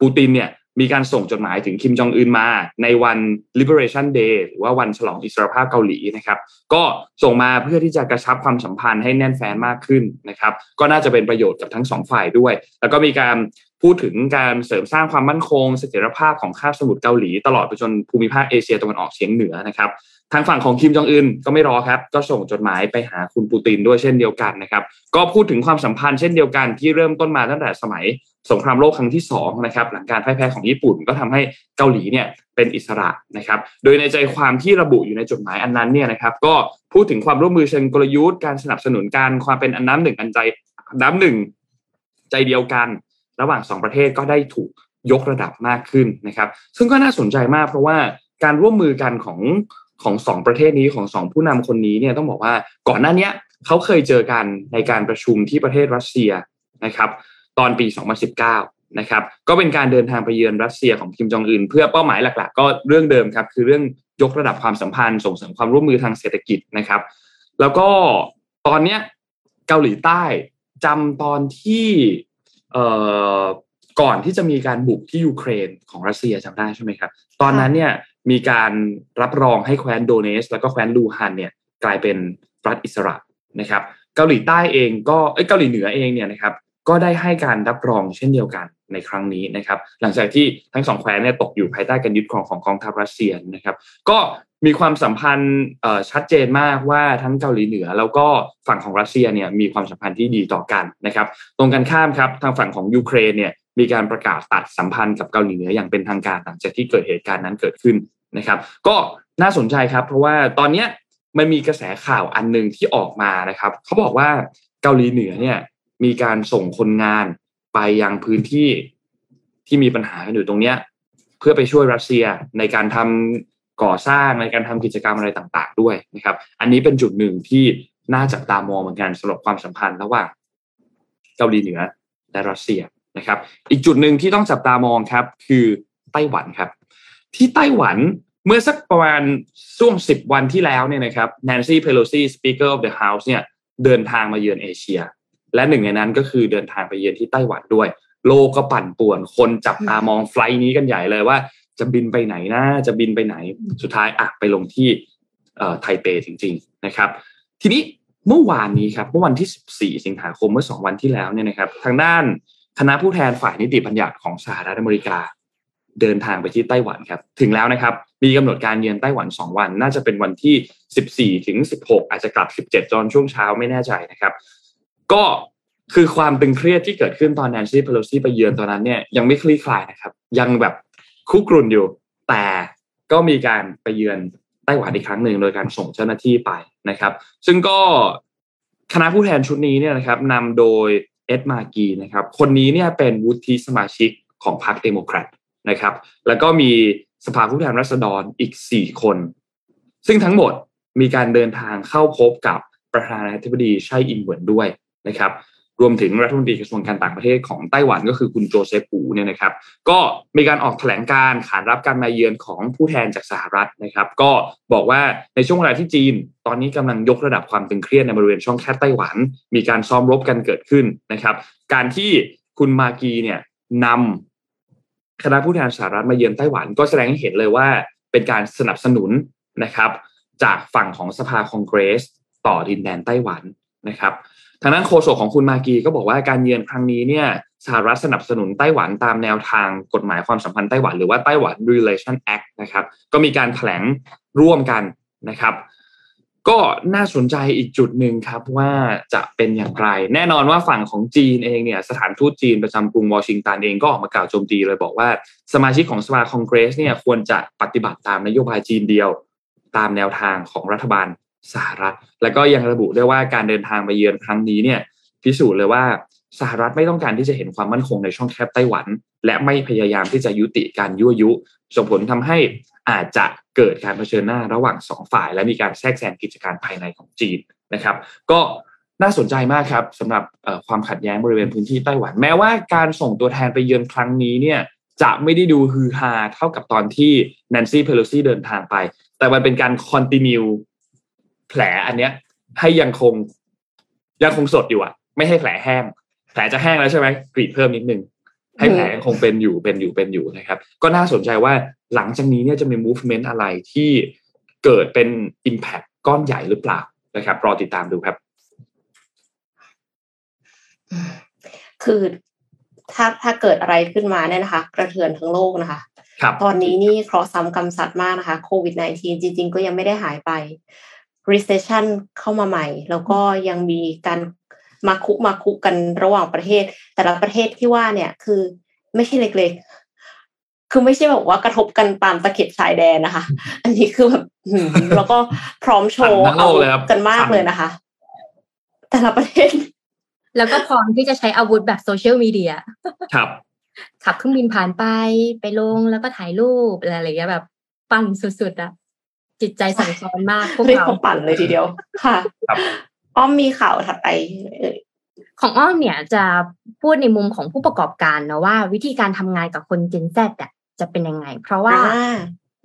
ปูตินเนี่ย มีการส่งจดหมายถึงคิมจองอึนมา ในวัน Liberation Day หรือว่าวันฉลองอิสรภาพเกาหลีนะครับ ก็ส่งมาเพื่อที่จะกระชับความสัมพันธ์ให้แน่นแฟ้นมากขึ้นนะครับ ก็น่าจะเป็นประโยชน์กับทั้งสองฝ่ายด้วย แล้วก็มีการพูดถึงการเสริมสร้างความมั่นคงเสถียรภาพของคาบสมุทรเกาหลี ตลอดไปจนภูมิภาคเอเชียตะวันออกเฉียงเหนือนะครับทางฝั่งของคิมจองอึนก็ไม่รอครับ ก็ส่งจดหมายไปหาคุณปูตินด้วยเช่นเดียวกันนะครับ ก็พูดถึงความสัมพันธ์เช่นเดียวกันที่เริ่มต้นมาตั้งแต่สมัย สงครามโลกครั้งที่สองนะครับหลังการพ่ายแพ้ของญี่ปุ่นก็ทำให้เกาหลีเนี่ยเป็นอิสระนะครับ โดยในใจความที่ระบุอยู่ในจดหมายอันนั้นเนี่ยนะครับ ก็พูดถึงความร่วมมือเชิงกลยุทธ์การสนับสนุนการความเป็นอันน้ำหนึ่งอันใจน้ำหนึ่งใจเดียวกัน ระหว่างสองประเทศก็ได้ถูกยกระดับมากขึ้นนะครับ ซึ่งก็น่าสนใจมากเพราะว่าการร่วมมือกันของของสองประเทศนี้ของสองผู้นำคนนี้เนี่ยต้องบอกว่าก่อนหน้าเนี้ยเขาเคยเจอกันในการประชุมที่ประเทศรัสเซียนะครับ ตอนปี 2019 นะครับ ก็เป็นการเดินทางไปเยือนรัสเซียของคิมจองอึนเพื่อเป้าหมายหลัก ๆ ก็เรื่องเดิมครับ คือเรื่องยกระดับความสัมพันธ์ ส่งเสริมความร่วมมือทางเศรษฐกิจนะครับ แล้วก็ตอนเนี้ยเกาหลีใต้จำตอนที่เอ่อก่อนที่จะมีการบุกที่ยูเครนของรัสเซียจำได้ใช่ไหมครับ ตอนนั้นเนี่ยมีการรับรองให้แคว้นโดเนส แล้วก็แคว้นลูฮันเนี่ยกลายเป็นรัฐอิสระนะครับ เกาหลีใต้เองก็เอ้ยเกาหลีเหนือเองเนี่ยนะครับ ก็ได้ให้การรับรองเช่นเดียวกันในครั้งนี้นะครับ หลังจากที่ทั้งสองแคว้นเนี่ยตกอยู่ภายใต้การยึดครองของกองทัพรัสเซียนะครับ ก็มีความสัมพันธ์ชัดเจนมากว่าทั้งเกาหลีเหนือ แล้วก็ฝั่งของรัสเซียเนี่ยมีความสัมพันธ์ที่ดีต่อกันนะครับ ตรงกันข้ามครับทางฝั่งของยูเครนเนี่ยมีการประกาศตัดสัมพันธ์กับเกาหลีเหนืออย่างเป็นทางการหลังจากที่เกิดเหตุการณ์นั้นเกิดขึ้นนะครับ ก็น่าสนใจครับ เพราะว่าตอนเนี้ยมันมีกระแสข่าวอันหนึ่งที่ออกมานะครับเขาบอกว่าเกาหลีเหนือเนี่ย มีการส่งคนงานไปยังพื้นที่ที่มีปัญหากันอยู่ตรงเนี้ย เพื่อไปช่วยรัสเซียในการทำก่อสร้างในการทำกิจกรรมอะไรต่างๆ ด้วยนะครับ อันนี้เป็นจุดหนึ่งที่น่าจับตามองเหมือนกันสำหรับความสัมพันธ์ระหว่างเกาหลีเหนือและรัสเซียนะครับ อีกจุดหนึ่งที่ต้องจับตามองครับ คือไต้หวันครับ ที่ไต้หวันเมื่อสักประมาณช่วงสิบวันที่แล้วเนี่ยนะครับแนนซี่เพโลซี Speaker of the House เนี่ยเดินทางมาเยือนเอเชีย และหนึ่งในนั้นก็คือเดินทางไปเยือนที่ไต้หวันด้วย โลกก็ปั่นป่วน คนจับตามองไฟล์นี้กันใหญ่เลยว่า จะบินไปไหนนะจะบินไปไหนสุดท้ายอะไปลงที่ไทเปจริง ๆนะครับ ทีนี้เมื่อวานนี้ครับเมื่อวันที่ 14 สิงหาคมเมื่อสองวันที่แล้วเนี่ยนะครับ ทางด้านคณะผู้แทนฝ่ายนิติบัญญัติของสหรัฐอเมริกา เดินทางไปที่ไต้หวันครับ ถึงแล้วนะครับ มีกำหนดการเยือนไต้หวัน 2 วัน น่าจะเป็นวันที่ 14 ถึง 16 อาจจะกลับ 17 ตอนช่วงเช้าไม่แน่ใจนะครับ ก็คือความตึงเครียดที่เกิดขึ้นตอนแนนซี่เพโลซี่ไปเยือนตอนนั้นเนี่ยยังไม่คลี่คลายนะครับ ยังแบบคุกรุ่นอยู่ แต่ก็มีการไปเยือนไต้หวันอีกครั้งหนึ่งโดยการส่งเจ้าหน้าที่ไปนะครับ ซึ่งก็คณะผู้แทนชุดนี้เนี่ยนะครับนำโดยเอ็ดมาร์คีย์นะครับ คนนี้เนี่ยเป็นวุฒิสมาชิกของพรรคเดโมแครตนะครับ แล้วก็มีสภาผู้แทนราษฎรอีก4คน ซึ่งทั้งหมดมีการเดินทางเข้าพบกับประธานาธิบดีไช่อิงเหวินด้วย นะครับรวมถึงรัฐมนตรีกระทรวงการต่างประเทศของไต้หวันก็คือคุณโจเซฟปูเนี่ยนะครับก็มีการออกแถลงการขานรับการมาเยือนของผู้แทนจากสหรัฐนะครับ ก็บอกว่าในช่วงเวลาที่จีน ตอนนี้กำลังยกระดับความตึงเครียดในบริเวณช่องแคบไต้หวัน มีการซ้อมรบกันเกิดขึ้นนะครับ การที่คุณมากีเนี่ยนำคณะผู้แทนสหรัฐมาเยือนไต้หวัน ก็แสดงให้เห็นเลยว่าเป็นการสนับสนุนนะครับ จากฝั่งของสภาคองเกรส ต่อดินแดนไต้หวันนะครับ ทางด้านโฆษกของคุณมากีก็บอกว่าการเยือนครั้งนี้เนี่ยสหรัฐสนับสนุนไต้หวันตามแนวทางกฎหมายความสัมพันธ์ไต้หวันหรือว่าไต้หวัน Relation Act นะครับ ก็มีการแถลงร่วมกันนะครับ ก็น่าสนใจอีกจุดหนึ่งครับว่าจะเป็นอย่างไร แน่นอนว่าฝั่งของจีนเองเนี่ยสถานทูตจีนประจำกรุงวอชิงตันเองก็ออกมากล่าวโจมตีเลยบอกว่า สมาชิกของสภาคองเกรสเนี่ยควรจะปฏิบัติตามนโยบายจีนเดียว ตามแนวทางของรัฐบาล สหรัฐ แล้วก็ยังระบุด้วยว่าการเดินทางไปเยือนครั้งนี้เนี่ยพิสูจน์เลยว่าสหรัฐไม่ต้องการที่จะเห็นความมั่นคงในช่องแคบไต้หวัน และไม่พยายามที่จะยุติการยั่วยุ ส่งผลทำให้อาจจะเกิดการเผชิญหน้าระหว่างสองฝ่าย และมีการแทรกแซงกิจการภายในของจีนนะครับ ก็น่าสนใจมากครับสำหรับความขัดแย้งบริเวณพื้นที่ไต้หวัน แม้ว่าการส่งตัวแทนไปเยือนครั้งนี้เนี่ยจะไม่ได้ดูฮือฮาเท่ากับตอนที่แนนซี่เพโลซี่เดินทางไป แต่มันเป็นการคอนติเนีย แผลอันเนี้ย ให้ยังคงยังคงสดอยู่อะ ไม่ให้แผลแห้ง แผลจะแห้งแล้วใช่ไหมกรีดเพิ่มนิดนึงให้แผลยังคงเป็นอยู่เป็นอยู่เป็นอยู่นะครับ ก็น่าสนใจว่าหลังจากนี้เนี่ยจะมี movement อะไรที่เกิดเป็น impact ก้อนใหญ่หรือเปล่านะครับ รอติดตามดูครับ คือถ้าถ้าเกิดอะไรขึ้นมาเนี่ยนะคะ กระเทือนทั้งโลกนะคะครับตอนนี้นี่เคราะห์ซ้ำกรรมสัตว์มากนะคะโควิด -19 จริง ๆ ก็ยังไม่ได้หายไป recession เข้ามาใหม่ แล้วก็ยังมีการมาคุมาคุกันระหว่างประเทศ แต่ละประเทศที่ว่าเนี่ยคือไม่ใช่เล็กๆ คือไม่ใช่แบบว่ากระทบกันตามตะเข็บชายแดนนะคะ อันนี้คือแบบแล้วก็พร้อมโชว์เอากันมากเลยนะคะ แต่ละประเทศ แล้วก็พร้อมที่จะใช้อาวุธแบบโซเชียลมีเดียครับ ขับเครื่องบินผ่านไปไปลงแล้วก็ถ่ายรูปอะไรอย่างเงี้ยแบบปั่นสุดๆอะ จิตใจสั่นคลอนมากพวกเราปั่นเลยทีเดียวค่ะอ้อมมีข่าวถัดไปของอ้อมเนี่ยจะพูดในมุมของผู้ประกอบการนะว่า วิธีการทำงานกับคนเจนแซดจะเป็นยังไง เพราะว่า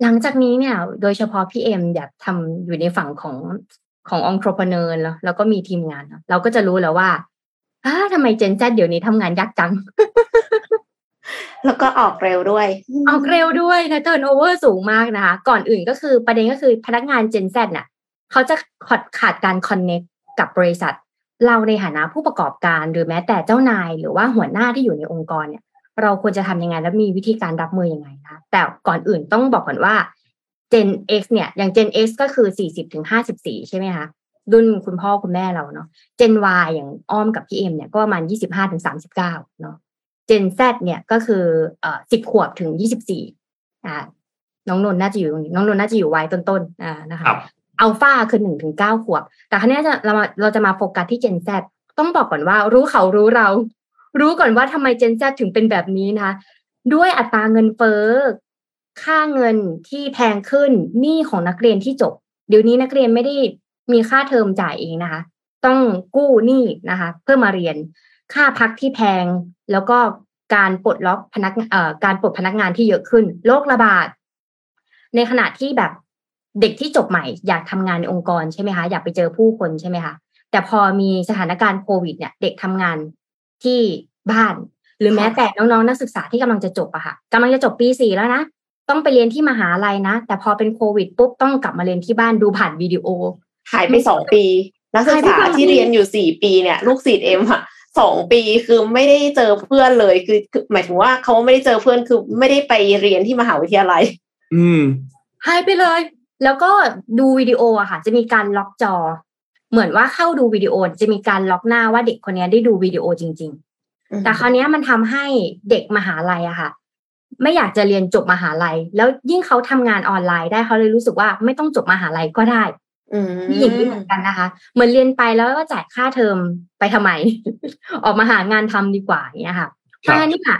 หลังจากนี้เนี่ย โดยเฉพาะพี่เอ็มอยากทำอยู่ในฝั่งของขององค์ประกอบแล้วแล้วก็มีทีมงาน เราก็จะรู้แล้วว่าอ้าทำไมเจนแซดเดี๋ยวนี้ทำงานยากจัง แล้วก็ออกเร็วด้วย ออกเร็วด้วยนะเทิร์นโอเวอร์สูงมากนะคะ ก่อนอื่นก็คือประเด็นก็คือพนักงานเจนแซน่ะเขาจะขาดขาดการคอนเน็กกับบริษัท เราในฐานะผู้ประกอบการหรือแม้แต่เจ้านาย หรือว่าหัวหน้าที่อยู่ในองค์กรเนี่ย เราควรจะทำยังไงและมีวิธีการรับมือยังไงนะแต่ก่อนอื่นต้องบอกก่อนว่า Gen X เนี่ยอย่าง Gen X ก็คือสี่สิบถึงห้าสิบสี่ใช่ไหมคะรุ่นคุณพ่อคุณแม่เราเนาะ Gen Y อย่างอ้อมกับพี่เอ็มเนี่ยก็ประมาณยี่สิบห้าถึงสามสิบเก้าเนาะ เจนซเนี่ยก็คือเอ่อสิบขวบถึงยี่สิบสี่อ่าน้องนนน่าจะอยู่ตรงนี้น้องนนน่าจะอยู่วัยต้นๆอ่านะคะอัลฟาคือหนึ่งถึงเก้าขวบ แต่ครั้นี้จะเราเราจะมาโฟกัสที่เจนซต้องบอกก่อนว่ารู้เขารู้เรา รู้ก่อนว่าทำไมเจนซถึงเป็นแบบนี้นะคะด้วยอัตราเงินเฟ้อค่าเงินที่แพงขึ้นหนี้ของนักเรียนที่จบ เดี๋ยวนี้นักเรียนไม่ได้มีค่าเทอมจ่ายเองนะคะ ต้องกู้หนี้นะคะ เพื่อมาเรียน ค่าพักที่แพง แล้วก็การปลดล็อกพนักเอ่อการปลดพนักงานที่เยอะขึ้นโรคระบาด ในขณะที่แบบเด็กที่จบใหม่ อยากทำงานในองค์กรใช่ไหมคะอยากไปเจอผู้คนใช่ไหมคะแต่พอมีสถานการณ์โควิดเนี่ย เด็กทำงานที่บ้าน หรือแม้แต่น้องๆนักศึกษาที่กำลังจะจบอะค่ะกำลังจะจบปีสี่แล้วนะต้องไปเรียนที่มหาลัยนะ แต่พอเป็นโควิดปุ๊บต้องกลับมาเรียนที่บ้านดูผ่านวิดีโอหายไปสองปี นักศึกษาที่เรียนอยู่สี่ปีเนี่ย ลูกศิษย์เอ็มอะ สองปีคือไม่ได้เจอเพื่อนเลยคือคือหมายถึงว่าเขาไม่ได้เจอเพื่อนคือไม่ได้ไปเรียนที่มหาวิทยาลัย อืมหายไปเลย แล้วก็ดูวิดีโออะค่ะ จะมีการล็อกจอ เหมือนว่าเข้าดูวิดีโอจะมีการล็อกหน้าว่าเด็กคนนี้ได้ดูวิดีโอจริง ๆ แต่คราวนี้มันทำให้เด็กมหาลัยอะค่ะ ไม่อยากจะเรียนจบมหาลัย แล้วยิ่งเขาทำงานออนไลน์ได้เขาเลยรู้สึกว่าไม่ต้องจบมหาลัยก็ได้อื มนี่อย่างนี้เหมือนกันนะคะ เหมือนเรียนไปแล้วก็จ่ายค่าเทอมไปทำไม ออกมาหางานทำดีกว่าอย่างเงี้ยค่ะเพครับราะฉะนั้นนี่ค่ะ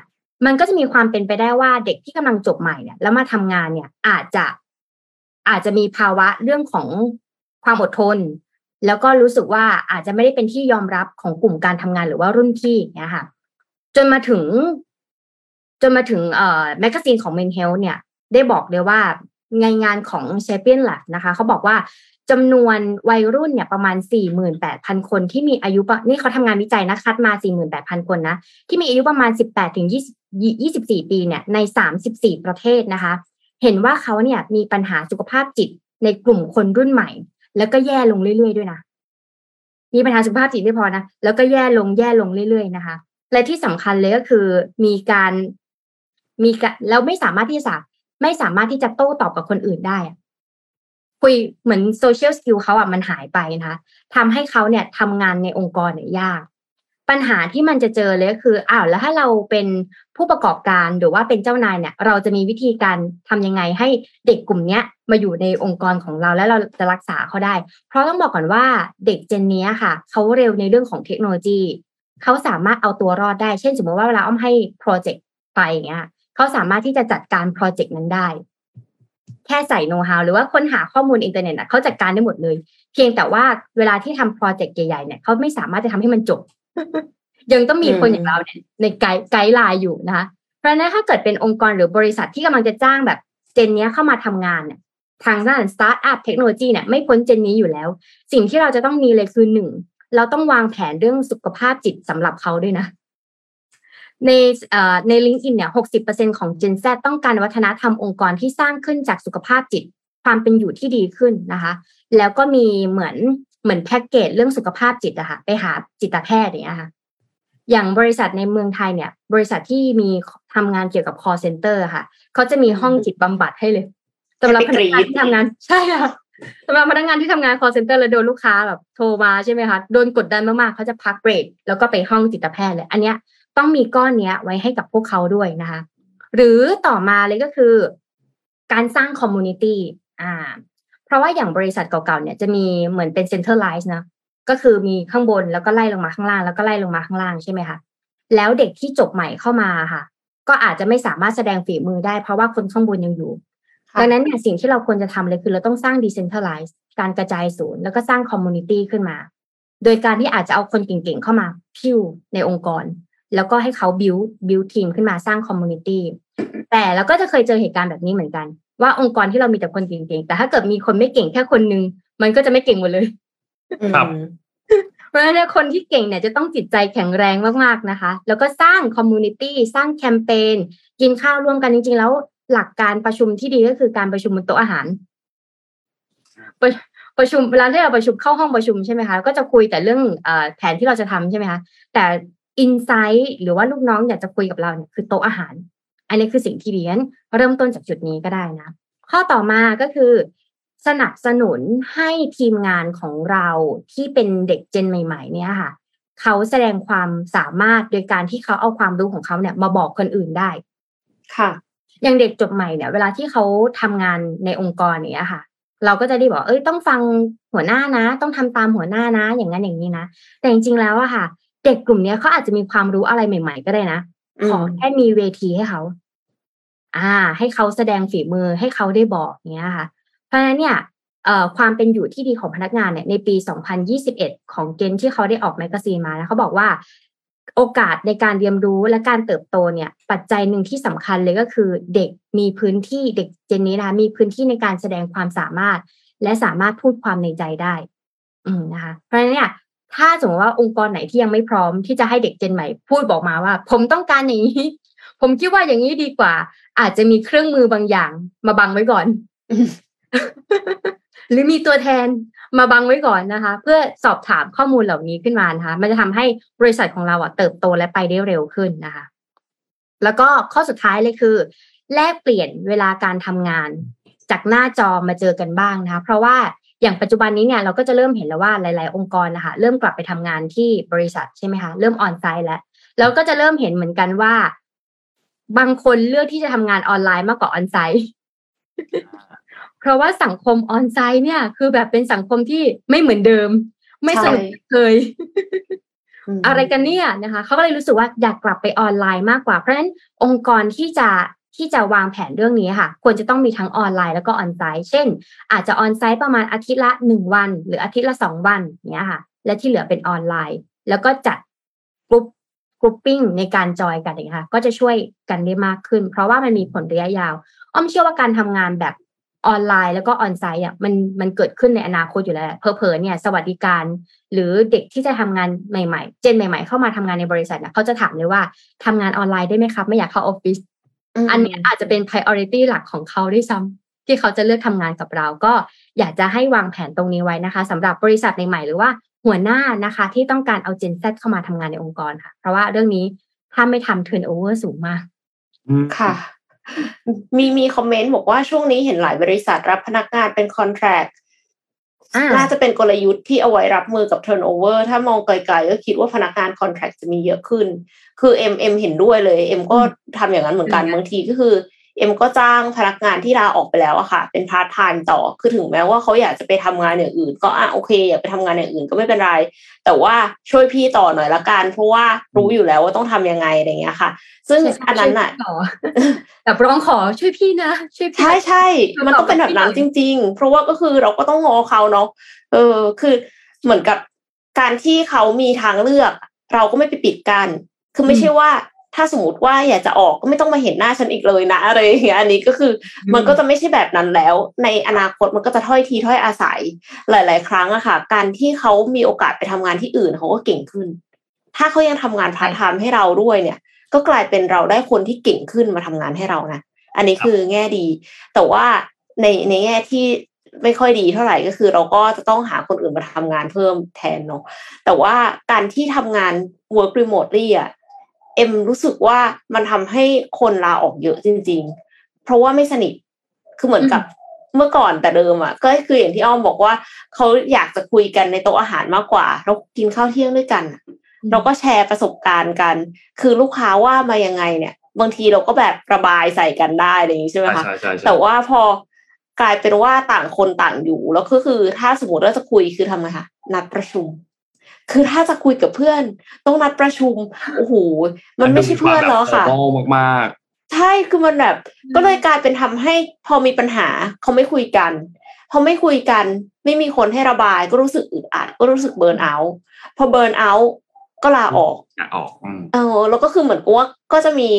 มันก็จะมีความเป็นไปได้ว่าเด็กที่กำลังจบใหม่เนี่ย แล้วมาทำงานเนี่ย อาจจะอาจจะมีภาวะเรื่องของความอดทน แล้วก็รู้สึกว่าอาจจะไม่ได้เป็นที่ยอมรับของกลุ่มการทำงานหรือว่ารุ่นพี่อย่างเงี้ยค่ะ จนมาถึง จนมาถึงเอ่อ magazine ของ Men Health เนี่ย ได้บอกเลยว่าในงานของ Champion Lab นะคะ เขาบอกว่า จำนวนวัยรุ่นเนี่ยประมาณ 48,000 คนที่มีอายุปะนี่เขาทำงานวิจัยนะคัดมา 48,000 คนนะที่มีอายุประมาณ 18ถึง24 ปีเนี่ยใน 34 ประเทศนะคะ เห็นว่าเขาเนี่ยมีปัญหาสุขภาพจิตในกลุ่มคนรุ่นใหม่ แล้วก็แย่ลงเรื่อยๆด้วยนะมีปัญหาสุขภาพจิตไม่พอนะแล้วก็แย่ลงแย่ลงเรื่อยๆนะคะ และที่สำคัญเลยก็คือมีการมีการแล้วไม่สามารถที่จะไม่สามารถที่จะโต้ตอบกับคนอื่นได้ คุยเหมือน social skill เขาอะมันหายไปนะคะทำให้เขาเนี่ยทำงานในองค์กรเนี่ยยาก ปัญหาที่มันจะเจอเลยก็คืออ้าวแล้วถ้าเราเป็นผู้ประกอบการหรือว่าเป็นเจ้านายเนี่ย เราจะมีวิธีการทำยังไงให้เด็กกลุ่มเนี้ยมาอยู่ในองค์กรของเราแล้วเราจะรักษาเขาได้ เพราะต้องบอกก่อนว่าเด็ก gen นี้ค่ะเขาเร็วในเรื่องของเทคโนโลยีเขาสามารถเอาตัวรอดได้ เช่น สมมติว่าเวลาอ้อมให้ project ไปอย่างเงี้ยเขาสามารถที่จะจัดการ project นั้นได้ แค่ใส่โน้ตฮาวหรือว่าค้นหาข้อมูลอินเทอร์เน็ตอะเขาจัดการได้หมดเลย เพียงแต่ว่าเวลาที่ทำ project ใหญ่ๆเนี่ยเขาไม่สามารถจะทำให้มันจบ ยังต้องมีคนอย่างเราเนี่ยใน guide guideline อยู่นะคะ เพราะฉะนั้นถ้าเกิดเป็นองค์กรหรือบริษัทที่กำลังจะจ้างแบบ gen เนี้ยเข้ามาทำงานเนี่ยทางด้านสตาร์ทอัพเทคโนโลยีเนี่ยไม่พ้น gen นี้อยู่แล้ว สิ่งที่เราจะต้องมีเลยคือหนึ่งเราต้องวางแผนเรื่องสุขภาพจิตสำหรับเขาด้วยนะ ในเอ่อใน LinkedIn เนี่ยหกสิบเปอร์เซ็นของ Gen Z ต้องการวัฒนธรรมองค์กรที่สร้างขึ้นจากสุขภาพจิต ความเป็นอยู่ที่ดีขึ้นนะคะ แล้วก็มีเหมือนเหมือนแพ็กเกจเรื่องสุขภาพจิตอะค่ะไปหาจิตแพทย์อย่างเงี้ยค่ะ อย่างบริษัทในเมืองไทยเนี่ย บริษัทที่มีทำงานเกี่ยวกับ call center ค่ะ เขาจะมีห้องจิตบำบัดให้เลยสำหรับพนักงานที่ทำงานใช่ค่ะสำหรับพนักงานที่ทำงาน call center แล้วโดนลูกค้าแบบโทรมาใช่ไหมคะ โดนกดดันมากๆ เขาจะพักเบรกแล้วก็ไปห้องจิตแพทย์เลย อันเนี้ย ต้องมีก้อนเนี้ยไว้ให้กับพวกเขาด้วยนะคะ หรือต่อมาเลยก็คือ การสร้าง community อ่า เพราะว่าอย่างบริษัทเก่าๆเนี่ยจะมีเหมือนเป็น centralize นะก็คือมีข้างบนแล้วก็ไล่ลงมาข้างล่าง แล้วก็ไล่ลงมาข้างล่างใช่ไหมคะแล้วเด็กที่จบใหม่เข้ามาค่ะ ก็อาจจะไม่สามารถแสดงฝีมือได้เพราะว่าคนข้างบนยังอยู่ค่ะดังนั้นเนี่ยสิ่งที่เราควรจะทำเลยคือเราต้องสร้าง decentralize การกระจายศูนย์แล้วก็สร้าง community ขึ้นมา โดยการที่อาจจะเอาคนเก่งๆเข้ามาพิวในองค์กร แล้วก็ให้เขา build build team ขึ้นมาสร้าง community แต่เราก็จะเคยเจอเหตุการณ์แบบนี้เหมือนกัน ว่าองค์กรที่เรามีแต่คนเก่งๆแต่ถ้าเกิดมีคนไม่เก่งแค่คนนึงมันก็จะไม่เก่งหมดเลยครับอืมเพราะฉะนั้นเนี่ยคนที่เก่งเนี่ยจะต้องจิตใจแข็งแรงมากๆนะคะ แล้วก็สร้าง community สร้างแคมเปญกินข้าวร่วมกันจริงๆ แล้วหลักการประชุมที่ดีก็คือการประชุมบนโต๊ะอาหารประประชุมเวลาที่เราประชุมเข้าห้องประชุมใช่ไหมคะก็จะคุยแต่เรื่องเออแผนที่เราจะทำใช่ไหมคะแต่ insight หรือว่าลูกน้องอยากจะคุยกับเราเนี่ยคือโต๊ะอาหาร อันนี้คือสิ่งที่เรียนเริ่มต้นจากจุดนี้ก็ได้นะ ข้อต่อมาก็คือ สนับสนุนให้ทีมงานของเราที่เป็นเด็กเจนใหม่ ๆ เนี่ยค่ะ เขาแสดงความสามารถโดยการที่เขาเอาความรู้ของเขาเนี่ย มาบอกคนอื่นได้ ค่ะ อย่างเด็กจบใหม่เนี่ย เวลาที่เขาทำงานในองค์กรเนี้ยค่ะเราก็จะได้บอกเอ้ยต้องฟังหัวหน้านะ ต้องทำตามหัวหน้านะ อย่างนั้นอย่างนี้นะ แต่จริงๆแล้วอะค่ะ เด็กกลุ่มเนี้ยเขาอาจจะมีความรู้อะไรใหม่ ๆ ก็ได้นะอืมขอแค่มีเวทีให้เขาอ่า ให้เขาแสดงฝีมือให้เขาได้บอกเนี้ยค่ะ เพราะฉะนั้นเนี่ยเอ่อความเป็นอยู่ที่ดีของพนักงานเนี่ยในปี 2021 ของเกณฑ์ที่เขาได้ออก magazine มานะเขาบอกว่าโอกาสในการเรียนรู้และการเติบโตเนี่ย ปัจจัยหนึ่งที่สำคัญเลยก็คือเด็กมีพื้นที่เด็ก gen นี้นะคะมีพื้นที่ในการแสดงความสามารถ และสามารถพูดความในใจได้ อืมนะคะเพราะฉะนั้นเนี่ย ถ้าสมมติว่าองค์กรไหนที่ยังไม่พร้อมที่จะให้เด็ก gen ใหม่ พูดบอกมาว่า ผมต้องการอย่างนี้ ผมคิดว่าอย่างนี้ดีกว่า อาจจะมีเครื่องมือบางอย่าง มาบังไว้ก่อน หรือมีตัวแทนมาบังไว้ก่อนนะคะ เพื่อสอบถามข้อมูลเหล่านี้ขึ้นมานะคะ มันจะทำให้บริษัทของเราอะเติบโตและไปได้เร็วขึ้นนะคะ แล้วก็ข้อสุดท้ายเลยคือ แลกเปลี่ยนเวลาการทำงาน จากหน้าจอมาเจอกันบ้างนะคะ เพราะว่า อย่างปัจจุบันนี้เนี่ยเราก็จะเริ่มเห็นแล้วว่าหลาย ๆ องค์กรนะคะเริ่มกลับไปทำงานที่บริษัทใช่ไหมคะเริ่มออนไซต์แล้วแล้วก็จะเริ่มเห็นเหมือนกันว่า บางคนเลือกที่จะทำงานออนไลน์มากกว่า onsite เพราะว่าสังคม onsite เนี่ย คือแบบเป็นสังคมที่ไม่เหมือนเดิม ไม่สนุกเคยอะไรกันเนี่ยนะคะเขาก็เลยรู้สึกว่าอยากกลับไปออนไลน์มากกว่า เพราะฉะนั้นองค์กรที่จะ ที่จะวางแผนเรื่องนี้ค่ะ ควรจะต้องมีทั้งออนไลน์แล้วก็ onsite เช่น อาจจะ onsite ประมาณอาทิตย์ละหนึ่งวัน หรืออาทิตย์ละสองวันเนี้ยค่ะ และที่เหลือเป็นออนไลน์ แล้วก็จัด group grouping ในการ join กันอย่างค่ะ ก็จะช่วยกันได้มากขึ้น เพราะว่ามันมีผลระยะยาว อ้อมเชื่อว่าการทำงานแบบออนไลน์แล้วก็ on-site อะมันมันเกิดขึ้นในอนาคตอยู่แล้วเผอเผอเนี่ยสวัสดิการ หรือเด็กที่จะทำงานใหม่ๆ gen ใหม่ ๆ เข้ามาทำงานในบริษัทนะเขาจะถามเลยว่าทำงานออนไลน์ได้ไหมครับ ไม่อยากเข้าออฟฟิศ อันนี้อาจจะเป็น priority หลักของเขาด้วยซ้ำที่เขาจะเลือกทำงานกับเรา ก็อยากจะให้วางแผนตรงนี้ไว้นะคะสำหรับบริษัทใหม่ๆหรือว่าหัวหน้านะคะ ที่ต้องการเอา Gen Z เข้ามาทำงานในองค์กรค่ะ เพราะว่าเรื่องนี้ถ้าไม่ทำ turnover สูงมากค่ะ มีมีคอมเมนต์บอกว่าช่วงนี้เห็นหลายบริษัทรับพนักงานเป็นคอนแทรค น่าจะเป็นกลยุทธ์ที่เอาไว้รับมือกับ turnover ถ้ามองไกลๆก็คิดว่าพนักงาน contract จะมีเยอะขึ้น คือเอ็มเอ็มเห็นด้วยเลยเอ็มก็ทำอย่างนั้นเหมือนกันบางทีก็คือ เอ็มก็จ้างพนักงานที่ลาออกไปแล้วอะค่ะ เป็นพาร์ทไทม์ต่อคือถึงแม้ว่าเขาอยากจะไปทำงานอย่างอื่น ก็อะโอเค อยากไปทำงานอย่างอื่นก็ไม่เป็นไร แต่ว่าช่วยพี่ต่อหน่อยละกัน เพราะว่ารู้อยู่แล้วว่าต้องทำยังไงอะไรเงี้ยค่ะ ซึ่งอันนั้นอะแบบร้องขอช่วยพี่นะช่วยพี่ใช่ใช่มันต้องเป็นแบบนั้นจริง ๆ เพราะว่าก็คือเราก็ต้องง้อเขาเนาะเออคือเหมือนกับการที่เขามีทางเลือก เราก็ไม่ไปปิดกั้นคือไม่ใช่ว่า ถ้าสมมติว่าอยากจะออกก็ไม่ต้องมาเห็นหน้าฉันอีกเลยนะอะไรอย่างเงี้ยอันนี้ก็คือมันก็จะไม่ใช่แบบนั้นแล้ว ในอนาคตมันก็จะถ้อยทีถ้อยอาศัยหลาย ๆ ครั้งอะค่ะ การที่เขามีโอกาสไปทำงานที่อื่นเขาก็เก่งขึ้น ถ้าเขายังทำงานพาร์ทไทม์ให้เราด้วยเนี่ย ก็กลายเป็นเราได้คนที่เก่งขึ้นมาทำงานให้เรานะอันนี้คือแง่ดี แต่ว่าในในแง่ที่ไม่ค่อยดีเท่าไหร่ก็คือ เราก็จะต้องหาคนอื่นมาทำงานเพิ่มแทนเนาะแต่ว่าการที่ทำงาน work remotely อะ เอ็มรู้สึกว่ามันทำให้คนลาออกเยอะจริง ๆ เพราะว่าไม่สนิทคือเหมือนกับเมื่อก่อนแต่เดิมอะก็คืออย่างที่อ้อมบอกว่าเขาอยากจะคุยกันในโต๊ะอาหารมากกว่า เรากินข้าวเที่ยงด้วยกัน เราก็แชร์ประสบการณ์กัน คือลูกค้าว่ามายังไงเนี่ย บางทีเราก็แบบระบายใส่กันได้อะไรอย่างนี้ใช่ไหมคะแต่ว่าพอกลายเป็นว่าต่างคนต่างอยู่ แล้วก็คือถ้าสมมติเราจะคุยคือทำไงคะนัดประชุม คือถ้าจะคุยกับเพื่อน ต้องนัดประชุมโอ้โหมันไม่ใช่เพื่อนแล้วค่ะมากๆใช่คือมันแบบ ก็เลยกลายเป็นทำให้พอมีปัญหาเขาไม่คุยกันพอไม่คุยกัน ไม่มีคนให้ระบาย ก็รู้สึกอึดอัดก็รู้สึกเบิร์นเอาท์พอเบิร์นเอาท์ก็ลาออกออกเออแล้วก็คือเหมือนกับว่าก็จะมี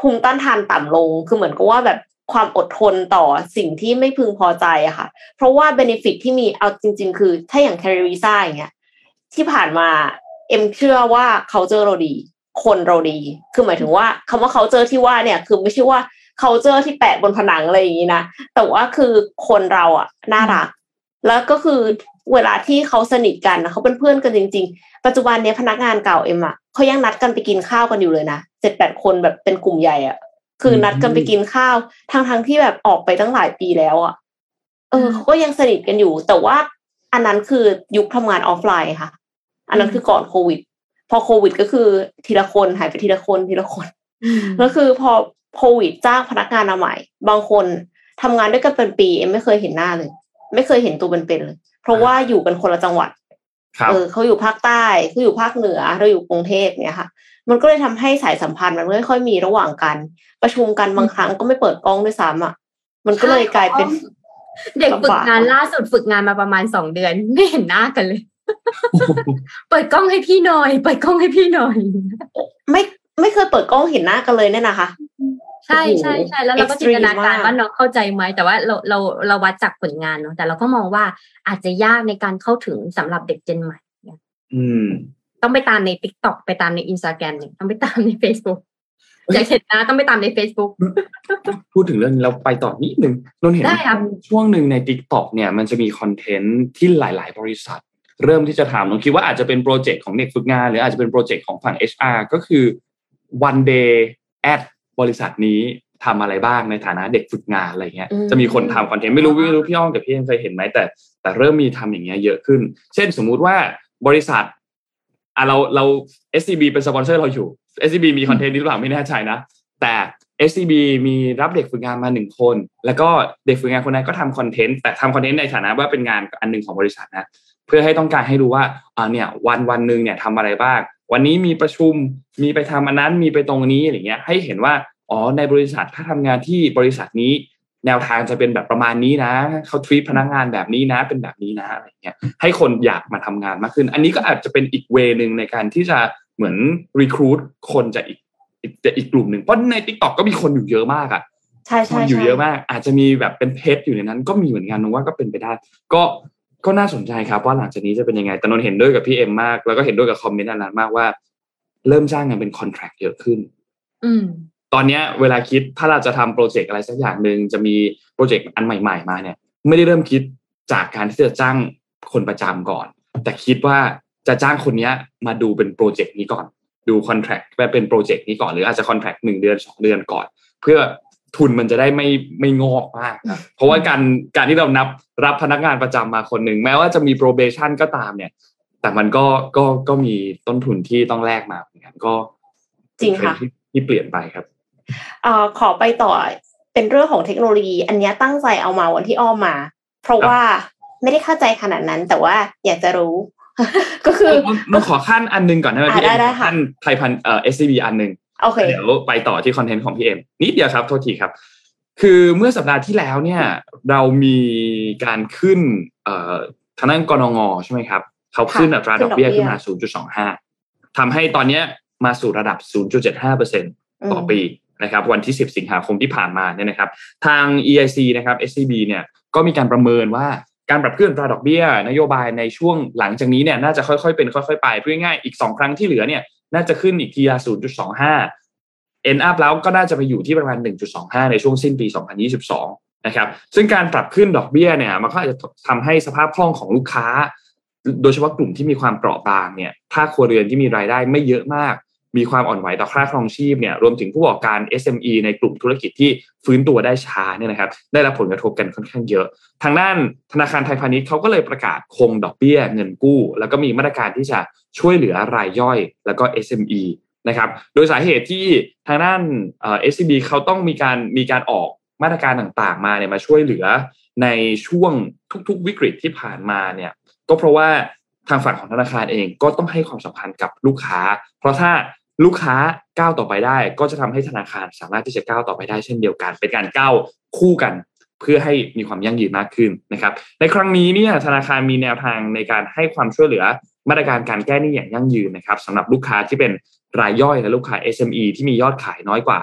ภูมิต้านทานต่ำลง คือเหมือนกับว่าแบบความอดทนต่อสิ่งที่ไม่พึงพอใจอะค่ะ เพราะว่าเบนฟิตที่มีเอาจริง ๆ คือถ้าอย่างแคริวีซ่าอย่างเงี้ย ที่ผ่านมาเอ็มเชื่อว่าเขาเจอเราดี คนเราดี คือหมายถึงว่าคำว่าเขาเจอที่ว่าเนี่ย คือไม่ใช่ว่าเขาเจอที่แปะบนผนังอะไรอย่างนี้นะแต่ว่าคือคนเราอะน่ารัก แล้วก็คือเวลาที่เขาสนิทกันเขาเป็นเพื่อนกันจริง ๆ ปัจจุบันเนี้ยพนักงานเก่าเอ็มอะเขายังนัดกันไปกินข้าวกันอยู่เลยนะเจ็ดแปดคนแบบเป็นกลุ่มใหญ่อะคือนัดกันไปกินข้าวทั้งทั้งที่แบบออกไปตั้งหลายปีแล้วอะ เออเขาก็ยังสนิทกันอยู่ แต่ว่า อันนั้นคือยุคทำงานออฟไลน์ค่ะ อันนั้นคือก่อนโควิด พอโควิดก็คือทีละคนหายไปทีละคนทีละคนแล้วคือพอโควิดจ้างพนักงานมาใหม่ บางคนทำงานด้วยกันเป็นปีเอ็มไม่เคยเห็นหน้าเลย ไม่เคยเห็นตัวเป็นๆเลย เพราะว่าอยู่กันคนละจังหวัดเออเขาอยู่ภาคใต้เขาอยู่ภาคเหนือเราอยู่กรุงเทพเนี่ยค่ะ มันก็เลยทำให้สายสัมพันธ์มันไม่ค่อยมีระหว่างกัน ประชุมกันบางครั้งก็ไม่เปิดกล้องด้วยซ้ำอะมันก็เลยกลายเป็น เด็กฝึกงานล่าสุดฝึกงานมาประมาณสองเดือน ไม่เห็นหน้ากันเลย เปิดกล้องให้พี่หน่อย เปิดกล้องให้พี่หน่อย ไม่ไม่เคยเปิดกล้องเห็นหน้ากันเลยเนี่ยนะคะ ใช่ใช่ใช่แล้วเราก็จินตนาการว่าน้องเข้าใจไหมแต่ว่าเราเราเราวัดจากผลงานเนาะแต่เราก็มองว่าอาจจะยากในการเข้าถึงสำหรับเด็กเจนใหม่อืม ต้องไปตามในติ๊กต็อกไปตามในอินสตาแกรมเนี่ยต้องไปตามใน Facebook อยากเห็นนะต้องไปตามใน Facebook พูดถึงเรื่องนี้เราไปต่อนิดนึงนนเห็นได้ครับช่วงหนึ่งใน TikTok เนี่ยมันจะมี content ที่หลาย ๆ บริษัท เริ่มที่จะทำนนคิดว่าอาจจะเป็น project ของเด็กฝึกงาน หรืออาจจะเป็น project ของฝั่ง HR ก็คือ one day at บริษัทนี้ทำอะไรบ้างในฐานะเด็กฝึกงานอะไรเงี้ยอืมจะมีคนทำ content ไม่รู้ไม่รู้พี่อ้อมกับพี่เอ็มเคยเห็นไหมแต่ แต่เริ่มมีทำอย่างเงี้ยเยอะขึ้น เช่นสมมุติว่าบริษัท อะเราเรา SCB เป็นสปอนเซอร์เราอยู่ SCB มีคอนเทนต์นี้หรือเปล่าไม่แน่ใจนะ แต่ SCB มีรับเด็กฝึกงานมาหนึ่งคน แล้วก็เด็กฝึกงานคนนั้นก็ทำคอนเทนต์แต่ทำคอนเทนต์ในฐานะว่าเป็นงานอันหนึ่งของบริษัทนะเพื่อให้ต้องการให้รู้ว่าอ่าเนี่ยวันวันหนึ่งเนี่ยทำอะไรบ้าง วันนี้มีประชุมมีไปทำอันนั้นมีไปตรงนี้อะไรเงี้ยให้เห็นว่าอ๋อในบริษัทถ้าทำงานที่บริษัทนี้ แนวทางจะเป็นแบบประมาณนี้นะเขาทวีตพนักงานแบบนี้นะ เป็นแบบนี้นะอะไรเงี้ยให้คนอยากมาทำงานมากขึ้น อันนี้ก็อาจจะเป็นอีกเวนึงในการที่จะเหมือนรีครูดคนจากอีกอีกอีกกลุ่มหนึ่งเพราะใน t ิ k t o k ก็มีคนอยู่เยอะมากอะใช่คใช่นอยู่ใช่เยอะมาก อาจจะมีแบบเป็นเพจอยู่ในนั้น ก็มีเหมือนกันนึกว่าก็เป็นไปได้ ก็ก็น่าสนใจครับว่าหลังจากนี้จะเป็นยังไงแต่นนท์เห็นด้วยกับพี่เอ็มมาก แล้วก็เห็นด้วยกับคอมเมนต์อันนั้นมากว่า เริ่มจ้างงานเป็นคอนแท c t เยอะขึ้น อืม ตอนเนี้ยเวลาคิดถ้าเราจะทำ project อะไรสักอย่างหนึ่งจะมี project อันใหม่ ๆ มาเนี่ย ไม่ได้เริ่มคิดจากการที่จะจ้างคนประจำก่อน แต่คิดว่าจะจ้างคนเนี้ยมาดูเป็น project นี้ก่อน ดูคอนแท c t แบบเป็นโปรเจกต์นี้ก่อนหรืออาจจะคอนแท c t หนึ่งเดือนสองเดือนก่อน เพื่อต้นทุนมันจะได้ไม่ไม่งอกมากนะเพราะว่าการการที่เรานับรับพนักงานประจำมาคนหนึ่งแม้ว่าจะมี probation ก็ตามเนี่ย แต่มันก็ก็ก็มีต้นทุนที่ต้องแลกมาเหมือนกันก็จริงค่ะเป็นเทนด์ที่ที่เปลี่ยนไปครับเอ่อขอไปต่อเป็นเรื่องของเทคโนโลยี อันเนี้ยตั้งใจเอามาวันที่อ้อมมา เพราะว่าไม่ได้เข้าใจขนาดนั้น แต่ว่าอยากจะรู้ ก็คือมันขอขั้นอันหนึงก่อนได้ไหมอะพี่เอ็ได้มได้ค่ะขั้นไทยพันเอ่อ SCB อันหนึ่งโอเคเดี๋ยวไปต่อที่คอนเทนต์ของพี่เอ็มนิดเดียวครับโทษทีครับ คือเมื่อสัปดาห์ที่แล้วเนี่ย เรามีการขึ้นเอ่อทางด้านกรงงใช่ไหมครับเขาขึ้นอัตราดอกเบี้ยขึ้นมา 0.25ทำให้ตอนเนี้ยมาสู่ระดับ 0.75%ต่อปี นะครับวันที่ 10 สิงหาคมที่ผ่านมาเนี่ยนะครับ ทาง EIC นะครับ SCB เนี่ยก็มีการประเมินว่าการปรับขึ้นตราดอกเบี้ย นโยบายในช่วงหลังจากนี้เนี่ยน่าจะค่อยๆ เป็นค่อยๆ ไปเพื่อง่ายอีก 2 ครั้งที่เหลือเนี่ยน่าจะขึ้นอีกทีละ0.25 end up แล้วก็น่าจะไปอยู่ที่ประมาณ 1.25 ในช่วงสิ้นปี 2022 นะครับ ซึ่งการปรับขึ้นดอกเบี้ยเนี่ยมันก็อาจจะทำให้สภาพคล่องของลูกค้า โดยเฉพาะกลุ่มที่มีความเปราะบางเนี่ยภาคครัวเรือนที่มีรายได้ไม่เยอะมาก มีความอ่อนไหวต่อค่าครองชีพเนี่ยรวมถึงผู้ประกอบการ SME ในกลุ่มธุรกิจที่ฟื้นตัวได้ช้าเนี่ยนะครับได้รับผลกระทบกันค่อนข้างเยอะ ทางด้านธนาคารไทยพาณิชย์เขาก็เลยประกาศคงดอกเบี้ยเงินกู้ แล้วก็มีมาตรการที่จะช่วยเหลือรายย่อย แล้วก็ SME นะครับโดยสาเหตุที่ทางด้านเอ่อ SCB เขาต้องมีการมีการออกมาตรการต่างๆ มาเนี่ยมาช่วยเหลือในช่วงทุกๆวิกฤตที่ผ่านมาเนี่ยก็เพราะว่าทางฝั่งของธนาคารเองก็ต้องให้ความสำคัญกับลูกค้า เพราะถ้า ลูกค้าก้าวต่อไปได้ ก็จะทำให้ธนาคารสามารถที่จะก้าวต่อไปได้เช่นเดียวกัน เป็นการก้าวคู่กันเพื่อให้มีความยั่งยืนมากขึ้นนะครับ ในครั้งนี้เนี่ยธนาคารมีแนวทางในการให้ความช่วยเหลือมาตรการการแก้หนี้อย่างยั่งยืนนะครับสำหรับลูกค้าที่เป็นรายย่อยและลูกค้า SME ที่มียอดขายน้อยกว่า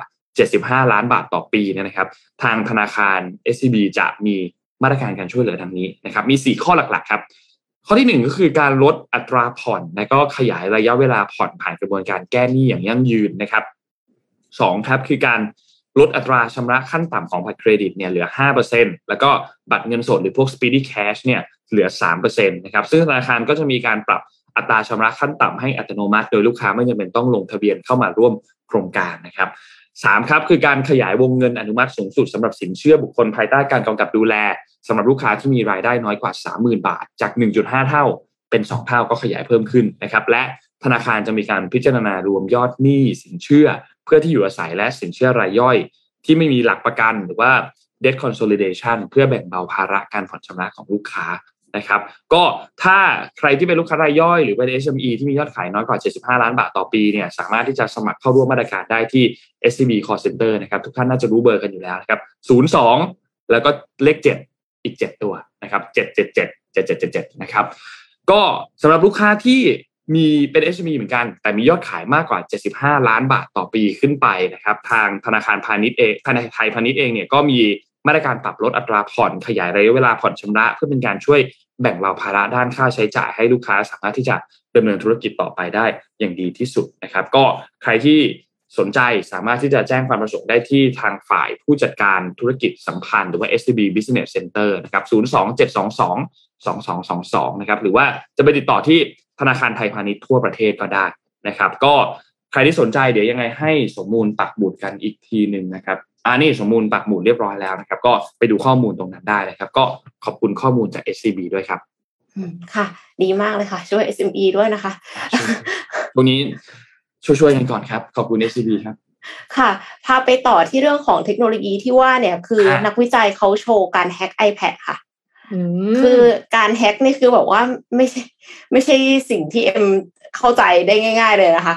75 ล้านบาทต่อปีเนยนะครับ ทางธนาคาร SCB จะมีมาตรการการช่วยเหลือดังนี้นะครับ มี 4 ข้อหลักๆครับ ข้อที่หนึ่งก็คือการลดอัตราผ่อนและก็ขยายระยะเวลาผ่อนผ่านกระบวนการแก้หนี้อย่างยั่งยืนนะครับสองครับคือการลดอัตราชำระขั้นต่ำของบัตรเครดิตเนี่ยเหลือ 5%แล้วก็บัตรเงินสดหรือพวก Speedy Cash เนี่ยเหลือ 3%นะครับซึ่งธนาคารก็จะมีการปรับอัตราชำระขั้นต่ำให้อัตโนมัติ โดยลูกค้าไม่จำเป็นต้องลงทะเบียนเข้ามาร่วมโครงการนะครับสามครับคือการขยายวงเงินอนุมัติสูงสุดสำหรับสินเชื่อบุคคลภายใต้การกำกับดูแล สำหรับลูกค้าที่มีรายได้น้อยกว่า 30,000 บาท จาก 1.5 เท่า เป็น 2 เท่าก็ขยายเพิ่มขึ้นนะครับ และธนาคารจะมีการพิจารณารวมยอดหนี้สินเชื่อ เพื่อที่อยู่อาศัยและสินเชื่อรายย่อย ที่ไม่มีหลักประกันหรือว่า debt consolidation เพื่อแบ่งเบาภาระการผ่อนชำระของลูกค้านะครับ ก็ถ้าใครที่เป็นลูกค้ารายย่อย หรือเป็น SME ที่มียอดขายน้อยกว่า 75 ล้านบาทต่อปีเนี่ยสามารถที่จะสมัครเข้าร่วมมาตรการได้ที่ SCB Call Center นะครับ ทุกท่านน่าจะรู้เบอร์กันอยู่แล้วนะครับ 02 แล้วก็เลข 7 อีก 7 ตัวนะครับ777 7777นะครับก็สำหรับลูกค้าที่มีเป็น SME เหมือนกัน แต่มียอดขายมากกว่า 75 ล้านบาทต่อปีขึ้นไปนะครับทางธนาคารพาณิชย์เองธนาคารไทยพาณิชย์เองเนี่ยก็มีมาตรการปรับลดอัตราผ่อนขยายระยะเวลาผ่อนชำระ เพื่อเป็นการช่วยแบ่งเบาภาระด้านค่าใช้จ่ายให้ลูกค้าสามารถที่จะดำเนินธุรกิจต่อไปได้อย่างดีที่สุดนะครับ ก็ใครที่ สนใจสามารถที่จะแจ้งความประสงค์ได้ที่ทางฝ่ายผู้จัดการธุรกิจสัมพันธ์หรือว่า SCB Business Center นะครับ 02722 2222 นะครับ หรือว่าจะไปติดต่อที่ธนาคารไทยพาณิชย์ทั่วประเทศก็ได้นะครับ ก็ใครที่สนใจเดี๋ยวยังไงให้สมมูลปักหมุดกันอีกทีหนึ่งนะครับอ่านี่สมมูลปักหมุดเรียบร้อยแล้วนะครับ ก็ไปดูข้อมูลตรงนั้นได้นะครับ ก็ขอบคุณข้อมูลจาก SCB ด้วยครับค่ะ ดีมากเลยค่ะ ช่วย SME ด้วยนะคะตรงนี้ ช่วยๆกันก่อนครับ ขอบคุณ SCB ครับค่ะ พาไปต่อที่เรื่องของเทคโนโลยีที่ว่าเนี่ยคือครับนักวิจัยเขาโชว์การแฮ็ก iPad ค่ะอืมคือการแฮ็กนี่คือแบบว่าไม่ใช่ไม่ใช่สิ่งที่เอ็มเข้าใจได้ง่าย ๆ เลยนะคะ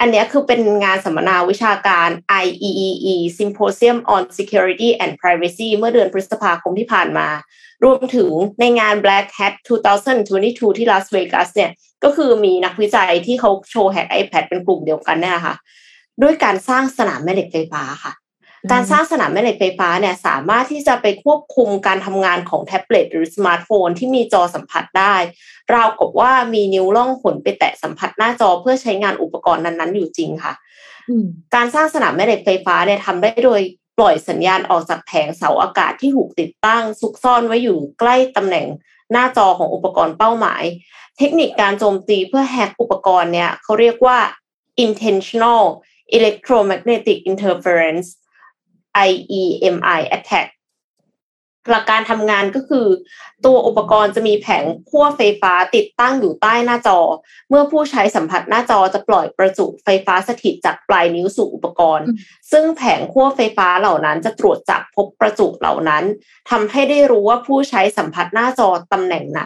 อันเนี้ยคือเป็นงานสัมมนาวิชาการ IEEE Symposium on Security and Privacy เมื่อเดือนพฤษภาคมที่ผ่านมา รวมถึงในงาน Black Hat 2022 ที่ลาสเวกัสเนี่ย ก็คือมีนักวิจัยที่เขาโชว์แฮก iPad เป็นกลุ่มเดียวกันเนี่ยนะคะด้วยการสร้างสนามแม่เหล็กไฟฟ้าค่ะ การสร้างสนามแม่เหล็กไฟฟ้าเนี่ยสามารถที่จะไปควบคุมการทำงานของแท็บเล็ตหรือสมาร์ทโฟนที่มีจอสัมผัสได้ ราวกับว่ามีนิ้วล่องหนไปแตะสัมผัสหน้าจอเพื่อใช้งานอุปกรณ์นั้นๆ อยู่จริงค่ะอืมการสร้างสนามแม่เหล็กไฟฟ้าเนี่ยทำได้โดยปล่อยสัญญาณออกจากแผงเสาอากาศที่ถูกติดตั้งซุกซ่อนไว้อยู่ใกล้ตำแหน่งหน้าจอของอุปกรณ์เป้าหมาย เทคนิคการโจมตีเพื่อแฮกอุปกรณ์เนี่ยเขาเรียกว่า intentional electromagnetic interference IEMI attack หลักการทำงานก็คือ ตัวอุปกรณ์จะมีแผงขั้วไฟฟ้าติดตั้งอยู่ใต้หน้าจอ เมื่อผู้ใช้สัมผัสหน้าจอจะปล่อยประจุไฟฟ้าสถิตจากปลายนิ้วสู่อุปกรณ์ ซึ่งแผงขั้วไฟฟ้าเหล่านั้นจะตรวจจับพบประจุเหล่านั้นทำให้ได้รู้ว่าผู้ใช้สัมผัสหน้าจอตำแหน่งไหน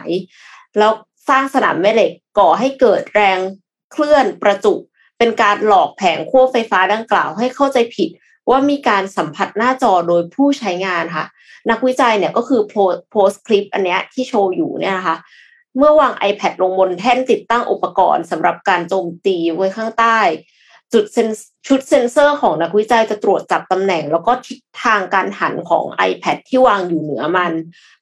แล้ว สร้างสนามแม่เหล็กก่อให้เกิดแรงเคลื่อนประจุ เป็นการหลอกแผงขั้วไฟฟ้าดังกล่าวให้เข้าใจผิด ว่ามีการสัมผัสหน้าจอโดยผู้ใช้งานค่ะ นักวิจัยเนี่ยก็คือโพสโพสคลิปอันเนี้ยที่โชว์อยู่เนี่ยนะคะเมื่อวาง iPad ลงบนแท่นติดตั้งอุปกรณ์สำหรับการโจมตีไว้ข้างใต้ จุดเซนชุดเซ็นเซอร์ของนักวิจัยจะตรวจจับตำแหน่ง แล้วก็ทิศทางการหันของ iPad ที่วางอยู่เหนือมัน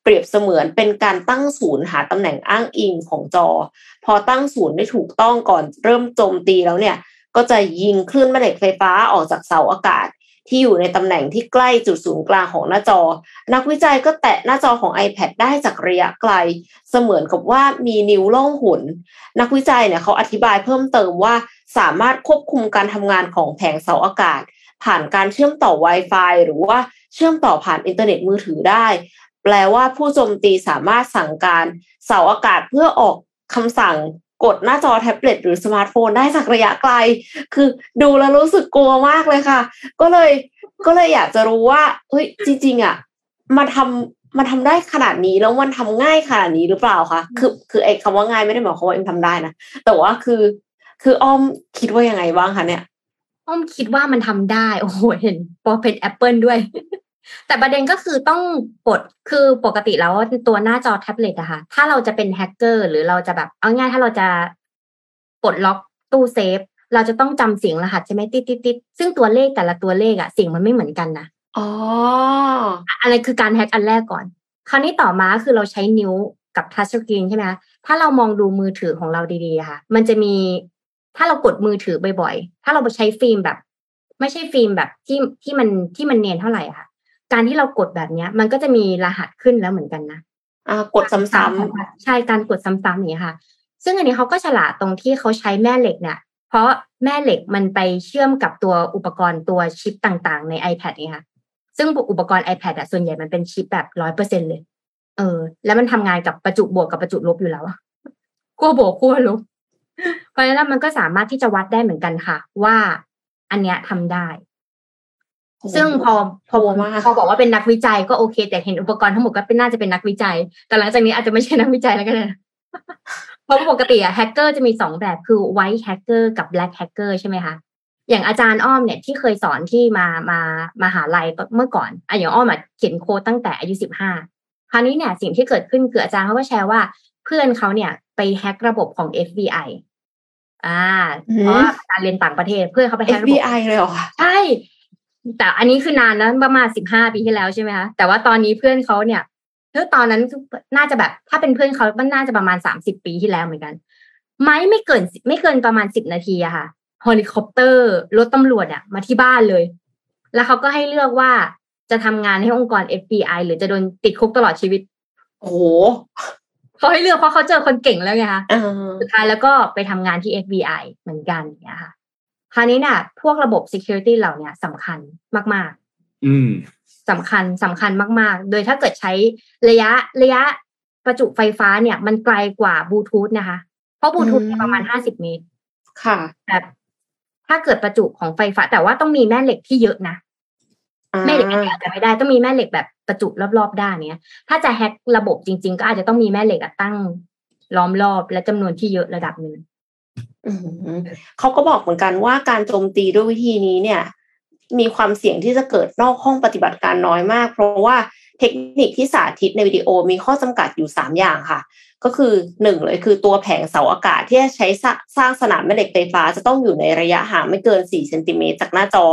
เปรียบเสมือนเป็นการตั้งศูนย์หาตำแหน่งอ้างอิงของจอ พอตั้งศูนย์ได้ถูกต้องก่อนเริ่มโจมตีแล้วเนี่ย ก็จะยิงคลื่นแม่เหล็กไฟฟ้าออกจากเสาอากาศ ที่อยู่ในตำแหน่งที่ใกล้จุดศูนย์กลางของหน้าจอ นักวิจัยก็แตะหน้าจอของ iPad ได้จากระยะไกล เสมือนกับว่ามีนิ้วล่องหุน นักวิจัยเนี่ยเขาอธิบายเพิ่มเติมว่าสามารถควบคุมการทำงานของแผงเสาอากาศ ผ่านการเชื่อมต่อ Wi-Fi หรือว่าเชื่อมต่อผ่านอินเทอร์เน็ตมือถือได้ แปลว่าผู้โจมตีสามารถสั่งการเสาอากาศเพื่อออกคำสั่ง กดหน้าจอแท็บเล็ตหรือสมาร์ทโฟนได้จากระยะไกล คือดูแล้วรู้สึกกลัวมากเลยค่ะ ก็เลยก็เลยอยากจะรู้ว่าเฮ้ยจริง ๆ อะมันทำมันทำได้ขนาดนี้แล้วมันทำง่ายขนาดนี้หรือเปล่าคะคือคือไอ้คำว่าง่ายไม่ได้หมายความว่าเอ็มทำได้นะแต่ว่าคือ คืออ้อมคิดว่ายังไงบ้างคะเนี่ยอ้อมคิดว่ามันทำได้ โอ้โหเห็นพอเป็นแอปเปิลด้วย แต่ประเด็นก็คือต้องกดคือปกติแล้วตัวหน้าจอแท็บเล็ตอะค่ะ ถ้าเราจะเป็นแฮกเกอร์หรือเราจะแบบเอาง่ายถ้าเราจะปลดล็อกตู้เซฟ เราจะต้องจำเสียงรหัสใช่ไหมติดติดติดซึ่งตัวเลขแต่ละตัวเลขอะเสียงมันไม่เหมือนกันนะอ๋ออะไรคือการแฮ็กอันแรกก่อน คราวนี้ต่อมาคือเราใช้นิ้วกับ touchscreen ใช่ไหมคะถ้าเรามองดูมือถือของเราดีๆอะค่ะ มันจะมีถ้าเรากดมือถือบ่อยๆ ถ้าเราไปใช้ฟิล์มแบบ ไม่ใช่ฟิล์มแบบที่ที่มันที่มันเนียนเท่าไหร่อะค่ะ การที่เรากดแบบเนี้ย มันก็จะมีรหัสขึ้นแล้วเหมือนกันนะอ่ากดซ้ำใช่การกดซ้ำๆอย่างนี้ยค่ะ ซึ่งอันนี้เขาก็ฉลาดตรงที่เขาใช้แม่เหล็กเนี่ยเพราะแม่เหล็กมันไปเชื่อมกับตัวอุปกรณ์ตัวชิปต่างๆ ใน iPad เนี่ยค่ะซึ่งอุปกรณ์ iPad อะส่วนใหญ่มันเป็นชิปแบบร้อยเปอร์เซ็นเลย เออ แล้วมันทำงานกับประจุบวกกับประจุลบอยู่แล้วอะขั้วบวกขั้วลบเพราะฉะนั้นมันก็สามารถที่จะวัดได้เหมือนกันค่ะ ว่าอันเนี้ยทำได้ๆ ซึ่งพอพอโหมากพอบอกว่าเป็นนักวิจัยก็โอเค แต่เห็นอุปกรณ์ทั้งหมดก็เป็นน่าจะเป็นนักวิจัย แต่หลังจากนี้อาจจะไม่ใช่นักวิจัยแล้วก็ได้นะเพราะปกติอะแฮกเกอร์จะมีสองแบบคือ white hacker กับ black hacker ใช่ไหมคะอย่างอาจารย์อ้อมเนี่ยที่เคยสอนที่มามามาหาลัยเมื่อก่อนอะอย่างอ้อมอะเขียนโค้ดตั้งแต่อายุสิบห้าคราวนี้เนี่ยสิ่งที่เกิดขึ้นคืออาจารย์เขาก็แชร์ว่าเพื่อนเขาเนี่ยไปแฮกระบบของ FBI อ่าเพราะว่าการเรียนต่างประเทศเพื่อนเขาไปแฮกระบบ FBI เลยเหรอคะใช่ แต่อันนี้คือนานนะประมาณสิบห้าปีที่แล้วใช่ไหมคะแต่ว่าตอนนี้เพื่อนเขาเนี่ยเออตอนนั้นคือน่าจะแบบ ถ้าเป็นเพื่อนเขามันน่าจะประมาณสามสิบปีที่แล้วเหมือนกัน ไม่ไม่เกินไม่เกินประมาณสิบนาทีอะค่ะเฮลิคอปเตอร์รถตำรวจอะมาที่บ้านเลย แล้วเขาก็ให้เลือกว่าจะทำงานให้องค์กร FBI หรือจะโดนติดคุกตลอดชีวิต โอ้โหเขาให้เลือกเพราะเขาเจอคนเก่งแล้วไงคะอ่าสุดท้ายแล้วก็ไปทำงานที่ FBI เหมือนกันอย่างเงี้ยค่ะ คราวนี้เนี่ยพวกระบบ security เหล่าเนี้ยสำคัญมากอืมๆสำคัญสำคัญมาก ๆ โดยถ้าเกิดใช้ระยะระยะประจุไฟฟ้าเนี่ย มันไกลกว่าบลูทูธนะคะ เพราะบลูทูธเนี่ยประมาณห้าสิบเมตร ค่ะแต่ถ้าเกิดประจุของไฟฟ้า แต่ว่าต้องมีแม่เหล็กที่เยอะนะอ่าแม่เหล็กอันเดียวจะไม่ได้ต้องมีแม่เหล็กแบบประจุรอบๆด้านเนี้ย ถ้าจะแฮ็กระบบจริง ๆ ก็อาจจะต้องมีแม่เหล็กอะตั้งล้อมรอบและจำนวนที่เยอะระดับหนึ่งอืม เขาก็บอกเหมือนกันว่าการโจมตีด้วยวิธีนี้เนี่ย มีความเสี่ยงที่จะเกิดนอกห้องปฏิบัติการน้อยมาก เพราะว่าเทคนิคที่สาธิตในวิดีโอมีข้อจำกัดอยู่สามอย่างค่ะ ก็คือหนึ่งเลยคือตัวแผงเสาอากาศที่จะใช้สร้างสนามแม่เหล็กไฟฟ้าจะต้องอยู่ในระยะห่างไม่เกิน4เซนติเมตรจากหน้าจอ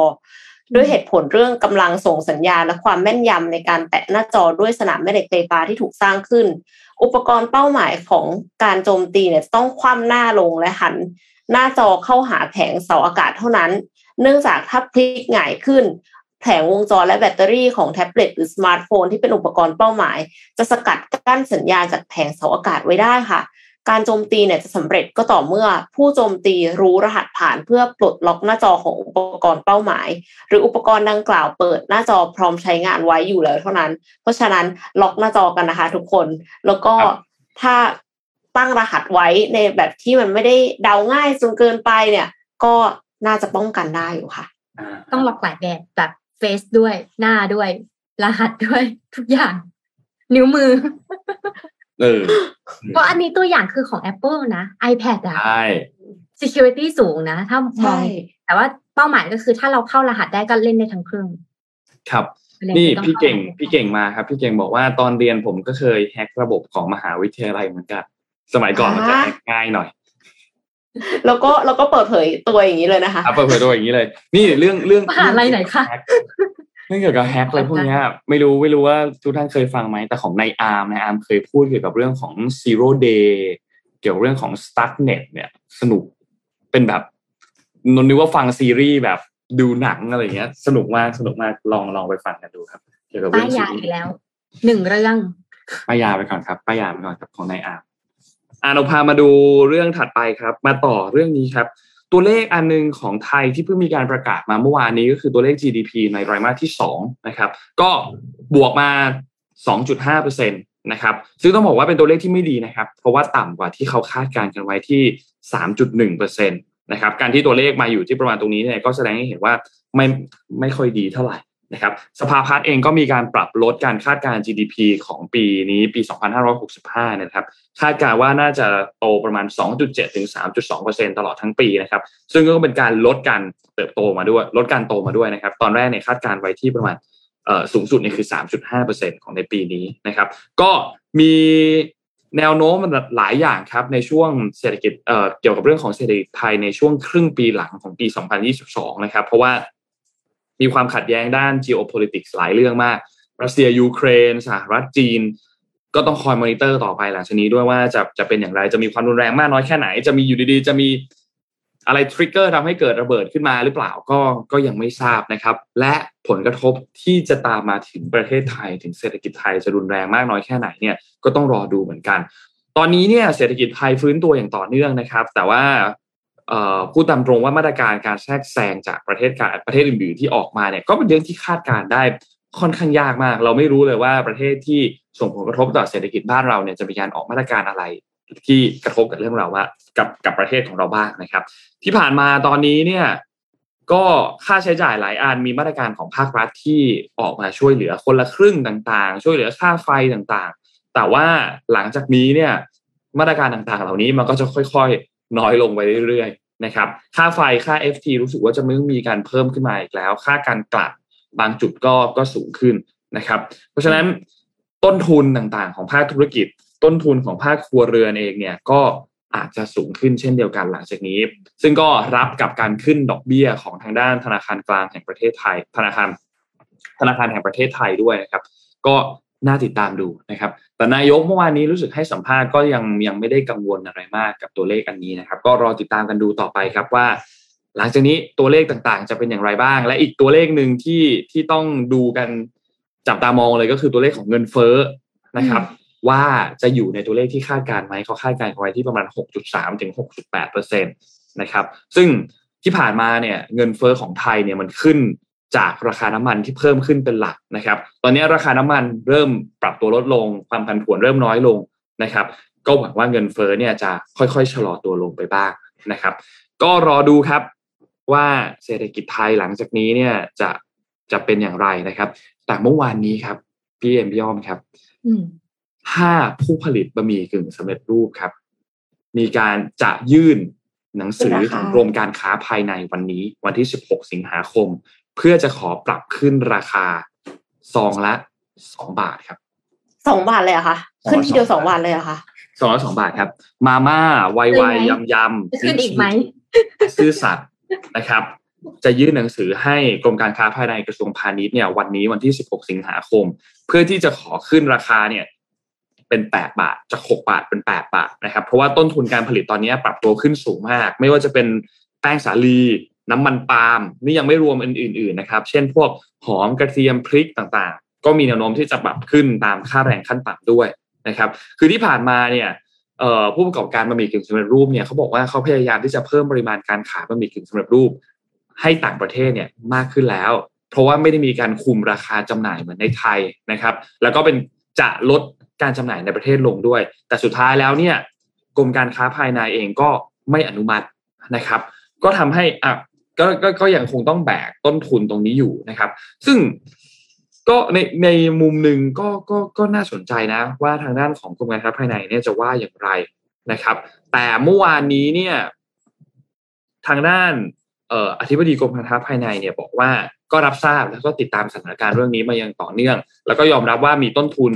ด้วยเหตุผลเรื่องกำลังส่งสัญญาณและความแม่นยำในการแตะหน้าจอด้วยสนามแม่เหล็กไฟฟ้าที่ถูกสร้างขึ้น อุปกรณ์เป้าหมายของการโจมตีเนี่ยต้องคว่ำหน้าลงและหัน หน้าจอเข้าหาแผงเสาอากาศเท่านั้น เนื่องจากถ้าพลิกหงายขึ้นแผงวงจรและแบตเตอรี่ของแท็บเล็ตหรือสมาร์ทโฟนที่เป็นอุปกรณ์เป้าหมาย จะสกัดกั้นสัญญาณจากแผงเสาอากาศไว้ได้ค่ะ การโจมตีเนี่ยจะสำเร็จก็ต่อเมื่อผู้โจมตีรู้รหัสผ่านเพื่อปลดล็อกหน้าจอของอุปกรณ์เป้าหมาย หรืออุปกรณ์ดังกล่าวเปิดหน้าจอพร้อมใช้งานไว้อยู่แล้วเท่านั้น เพราะฉะนั้นล็อกหน้าจอกันนะคะ ทุกคนแล้วก็ครับถ้าตั้งรหัสไว้ในแบบที่มันไม่ได้เดาง่ายจนเกินไปเนี่ย ก็น่าจะป้องกันได้อยู่ค่ะอ่าต้องล็อกหลายแบบแบบเฟซด้วยหน้าด้วย รหัสด้วยทุกอย่าง นิ้วมือ เออเพราะอันนี้ตัวอย่างคือของ Apple นะ iPad อะใช่ security สูงนะ ถ้ามองใช่แต่ว่าเป้าหมายก็คือถ้าเราเข้ารหัสได้ก็เล่นได้ทั้งเครื่อง ครับประด็นี่คือต้องพี่เก่งข้ารหัสพี่เก่งมาครับ พี่เก่งบอกว่าตอนเรียนผมก็เคยแฮ็กระบบของมหาวิทยาลัยเหมือนกัน สมัยก่อนมันจะแฮ็กง่ายหน่อย แล้วก็แล้วก็เปิดเผยตัวอย่างนี้เลยนะคะอะเปิดเผยตัวอย่างนี้เลย นี่เรื่องเรื่องมหาลัยไหนคะ เรื่องเกี่ยวกับแฮกอะไรพวกเนี้ยไม่รู้ไม่รู้ว่าทุกท่านเคยฟังไหมแต่ของนายอาร์มนายอาร์มเคยพูดเกี่ยวกับเรื่องของ zero day เกี่ยวกับเรื่องของ starknet เนี่ยสนุกเป็นแบบนนนึกว่าฟังซีรีส์แบบดูหนังอะไรเงี้ย สนุกมากสนุกมากลองลองไปฟังกันดูครับ เกี่ยวกับป้าเรื่ยองซียารีอีกส์แล้วหนึ่งเรื่องป้ายาไปก่อนครับป้ายาไปก่อนครับของนายอาร์มอ่าเราพามาดูเรื่องถัดไปครับ มาต่อเรื่องนี้ครับ ตัวเลขอันหนึงของไทยที่เพิ่งมีการประกาศมาเมื่อวานนี้ก็คือตัวเลข GDP ในไตรมาสที่2นะครับก็บวกมา 2.5%นะครับซึ่งต้องบอกว่าเป็นตัวเลขที่ไม่ดีนะครับ เพราะว่าต่ำกว่าที่เขาคาดการณ์กันไว้ที่ 3.1%นะครับการที่ตัวเลขมาอยู่ที่ประมาณตรงนี้เนี่ยก็แสดงให้เห็นว่าไม่ไม่ค่อยดีเท่าไหร่ นะครับสภาพัฒน์เองก็มีการปรับลดการคาดการณ์ GDP ของปีนี้ปี 2565 นะครับ คาดการณ์ว่าน่าจะโตประมาณ 2.7 ถึง 3.2%ตลอดทั้งปีนะครับ ซึ่งก็เป็นการลดการเติบโตมาด้วย ลดการโตมาด้วยนะครับ ตอนแรกเนี่ยคาดการณ์ไว้ที่ประมาณสูงสุดเนี่ยคือ 3.5%ของในปีนี้นะครับ ก็มีแนวโน้มหลายอย่างครับในช่วงเศรษฐกิจเเกี่ยวกับเรื่องของเศรษฐกิจไทยในช่วงครึ่งปีหลังของปี 2022 นะครับ เพราะว่า มีความขัดแย้งด้าน geopolitics หลายเรื่องมาก รัสเซียยูเครนสหรัฐจีน ก็ต้องคอยมอนิเตอร์ต่อไปหลังจากนี้ด้วยว่าจะจะเป็นอย่างไรจะมีความรุนแรงมากน้อยแค่ไหน จะมีอยู่ดีๆ จะมีอะไร trigger ทำให้เกิดระเบิดขึ้นมาหรือเปล่าก็ก็ยังไม่ทราบนะครับ และผลกระทบที่จะตามมาถึงประเทศไทยถึงเศรษฐกิจไทยจะรุนแรงมากน้อยแค่ไหนเนี่ยก็ต้องรอดูเหมือนกัน ตอนนี้เนี่ยเศรษฐกิจไทยฟื้นตัวอย่างต่อเนื่องนะครับ แต่ว่า พูดตามตรงว่ามาตรการการแทรกแซงจากประเทศการประเทศอื่นๆที่ออกมาเนี่ยก็เป็นเรื่องที่คาดการได้ค่อนข้างยากมาก เราไม่รู้เลยว่าประเทศที่ส่งผลกระทบต่อเศรษฐกิจบ้านเราเนี่ยจะมีการออกมาตรการอะไรที่กระทบกับเรื่องเราว่ากับกับประเทศของเราบ้างนะครับ ที่ผ่านมาตอนนี้เนี่ยก็ค่าใช้จ่ายหลายอันมีมาตรการของภาครัฐที่ออกมาช่วยเหลือคนละครึ่งต่างๆ ช่วยเหลือค่าไฟต่างๆ แต่ว่าหลังจากนี้เนี่ยมาตรการต่างๆ เหล่านี้มันก็จะค่อยๆ น้อยลงไปเรื่อยๆนะครับค่าไฟค่า FT รู้สึกว่าจะไม่มีการเพิ่มขึ้นมาอีกแล้ว ค่าการกลั่นบางจุดก็ก็สูงขึ้นนะครับ เพราะฉะนั้นต้นทุนต่างๆ ของภาคธุรกิจ ต้นทุนของภาคครัวเรือนเองเนี่ยก็อาจจะสูงขึ้นเช่นเดียวกันหลังจากนี้ ซึ่งก็รับกับการขึ้นดอกเบี้ยของทางด้านธนาคารกลางแห่งประเทศไทย ธนาคารธนาคารแห่งประเทศไทยด้วยนะครับ ก็ น่าติดตามดูนะครับ แต่นายกเมื่อวานนี้รู้สึกให้สัมภาษณ์ก็ยังยังไม่ได้กังวลอะไรมากกับตัวเลขอันนี้นะครับ ก็รอติดตามกันดูต่อไปครับว่า หลังจากนี้ตัวเลขต่างๆ จะเป็นอย่างไรบ้าง และอีกตัวเลขหนึ่งที่ที่ต้องดูกันจับตามองเลยก็คือตัวเลขของเงินเฟ้อนะครับ ว่าจะอยู่ในตัวเลขที่คาดการไหมเขาคาดการไว้ที่ประมาณ 6.3 ถึง 6.8เปอร์เซ็นตนะครับ ซึ่งที่ผ่านมาเนี่ยเงินเฟ้อของไทยเนี่ยมันขึ้น จากราคาน้ำมันที่เพิ่มขึ้นเป็นหลักนะครับ ตอนนี้ราคาน้ำมันเริ่มปรับตัวลดลง ความผันผวนเริ่มน้อยลงนะครับ ก็หวังว่าเงินเฟ้อเนี่ยจะค่อยๆชะลอตัวลงไปบ้างนะครับ ก็รอดูครับว่าเศรษฐกิจไทยหลังจากนี้เนี่ยจะจะเป็นอย่างไรนะครับ แต่เมื่อวานนี้ครับพี่เอ็มพี่อ้อมครับอืมห้าผู้ผลิตบะหมี่กึ่งสำเร็จรูปครับ มีการจะยื่นหนังสือถึงกรมการค้าภายในวันนี้ วันที่ 16 สิงหาคม เพื่อจะขอปรับขึ้นราคาซองละสองบาทครับสองบาทเลยเหรอะคะอ๋อขึ้นทีเดียวสสอองงบาบาททเลยเหรอะคะซองละสองบาทครับ มาม่าไวขึ้นไวไหมยำยำขึ้นอีกไหมซื่อสัตย์นะครับ จะยื่นหนังสือให้กรมการค้าภายในกระทรวงพาณิชย์เนี่ยวันนี้วันที่16สิงหาคม เพื่อที่จะขอขึ้นราคาเนี่ย เป็น8บาทจาก6บาทเป็น8บาทนะครับ เพราะว่าต้นทุนการผลิตตอนนี้ปรับตัวขึ้นสูงมาก ไม่ว่าจะเป็นแป้งสาลี น้ำมันปาล์มนี่ยังไม่รวมอื่นๆนะครับ เช่นพวกหอมกระเทียมพริกต่างๆ ก็มีแนวโน้มที่จะปรับขึ้นตามค่าแรงขั้นต่ำด้วยนะครับ คือที่ผ่านมาเนี่ยผู้ประกอบการบะหมี่กึ่งสำเร็จรูปเนี่ยเขาบอกว่าเขาพยายามที่จะเพิ่มปริมาณการขายบะหมี่กึ่งสำเร็จรูป ให้ต่างประเทศเนี่ยมากขึ้นแล้ว เพราะว่าไม่ได้มีการคุมราคาจำหน่ายเหมือนในไทยนะครับ แล้วก็เป็นจะลดการจำหน่ายในประเทศลงด้วย แต่สุดท้ายแล้วเนี่ยกรมการค้าภายในเองก็ไม่อนุมัตินะครับ ก็ทำให้อะ ก็ก็ก็ยังคงต้องแบกต้นทุนตรงนี้อยู่นะครับ ซึ่งก็ในในมุมหนึ่งก็ก็ก็น่าสนใจนะ ว่าทางด้านของกรมการค้าภายในเนี่ยจะว่าอย่างไรนะครับ แต่เมื่อวานนี้เนี่ย ทางด้านเอ่ออธิบดีกรมการค้าภายในเนี่ยบอกว่าก็รับทราบแล้วก็ติดตามสถานการณ์เรื่องนี้มาอย่างต่อเนื่อง แล้วก็ยอมรับว่ามีต้นทุน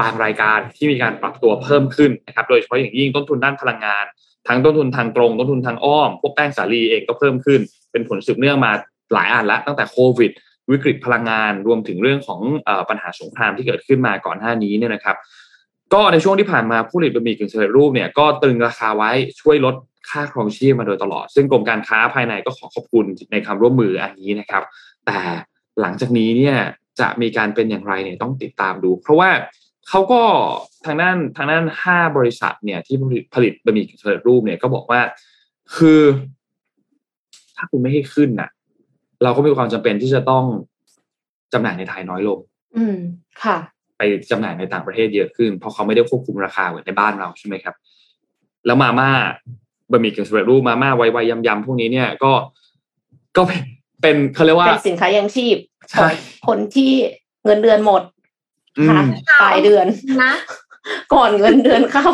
บางรายการที่มีการปรับตัวเพิ่มขึ้นนะครับ โดยเฉพาะอย่างยิ่งต้นทุนด้านพลังงาน ทั้งต้นทุนทางตรง ต้นทุนทางอ้อม พวกแป้งสาลีเองก็เพิ่มขึ้น เป็นผลสืบเนื่องมาหลายอันล้วตั้งแต่โควิด วิกฤตพลังงานรวมถึงเรื่องของอปัญหาสงครามที่เกิดขึ้นมาก่อนหน้านี้เนี่ยนะครับ ก็ในช่วงที่ผ่านมาผู้ผลิตบะหมี่กึ่งสำเร็จรูปเนี่ยก็ตึงราคาไว้ช่วยลดค่าครองชีพมาโดยตลอด ซึ่งกรมการค้าภายในก็ขอขอบคุณในความร่วมมืออันนี้นะครับ แต่หลังจากนี้เนี่ยจะมีการเป็นอย่างไรเนี่ยต้องติดตามดู เพราะว่า เขาก็ทางด้านทางด้านห้าบริษัทเนี่ยที่ผลิตผลิตบะหมี่กึ่งสำเร็จรูปเนี่ยก็บอกว่า คือ ถ้าคุณไม่ให้ขึ้นน่ะ เราก็มีความจำเป็นที่จะต้องจำหน่ายในไทยน้อยลง อืมค่ะ ไปจำหน่ายในต่างประเทศเยอะขึ้น เพราะเขาไม่ได้ควบคุมราคาเหมือนในบ้านเราใช่ไหมครับ แล้วมาม่าบะหมี่กึ่งสำเร็จรูปมาม่าไวๆยำๆพวกนี้เนี่ยก็ก็เป็นเป็นเขาเรียกว่าเป็นสินค้ายังชีพใช่ของคนที่เงินเดือนหมดอืค่ะม ปลายเดือนนะ ก่อนเงินเดือนเข้า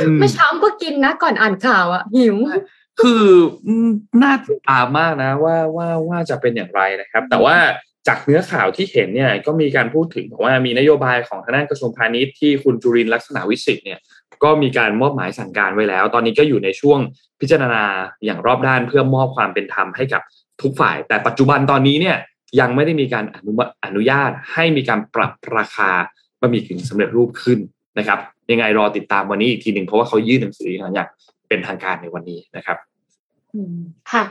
อืมเมื่อเช้าก็กินนะ ก่อนอ่านข่าวอะ หิว คืออืมน่าติดตามมากนะ ว่าว่าว่าจะเป็นอย่างไรนะครับ แต่ว่าจากเนื้อข่าวที่เห็นเนี่ยก็มีการพูดถึงบอกว่ามีนโยบายของทางด้านกระทรวงพาณิชย์ที่คุณจุรินทร์ลักษณะวิสิทธิ์เนี่ยก็มีการมอบหมายสั่งการไว้แล้ว ตอนนี้ก็อยู่ในช่วงพิจารณาอย่างรอบด้านเพื่อมอบความเป็นธรรมให้กับทุกฝ่าย แต่ปัจจุบันตอนนี้เนี่ย ยังไม่ได้มีการอนุมอนุญาตให้มีการปรับราคาบะหมี่กึ่งสำเร็จรูปขึ้นนะครับ ยังไงรอติดตามวันนี้อีกทีหนึ่งเพราะว่าเขายื่นหนังสืออย่างเป็นทางการในวันนี้นะครับค่ะ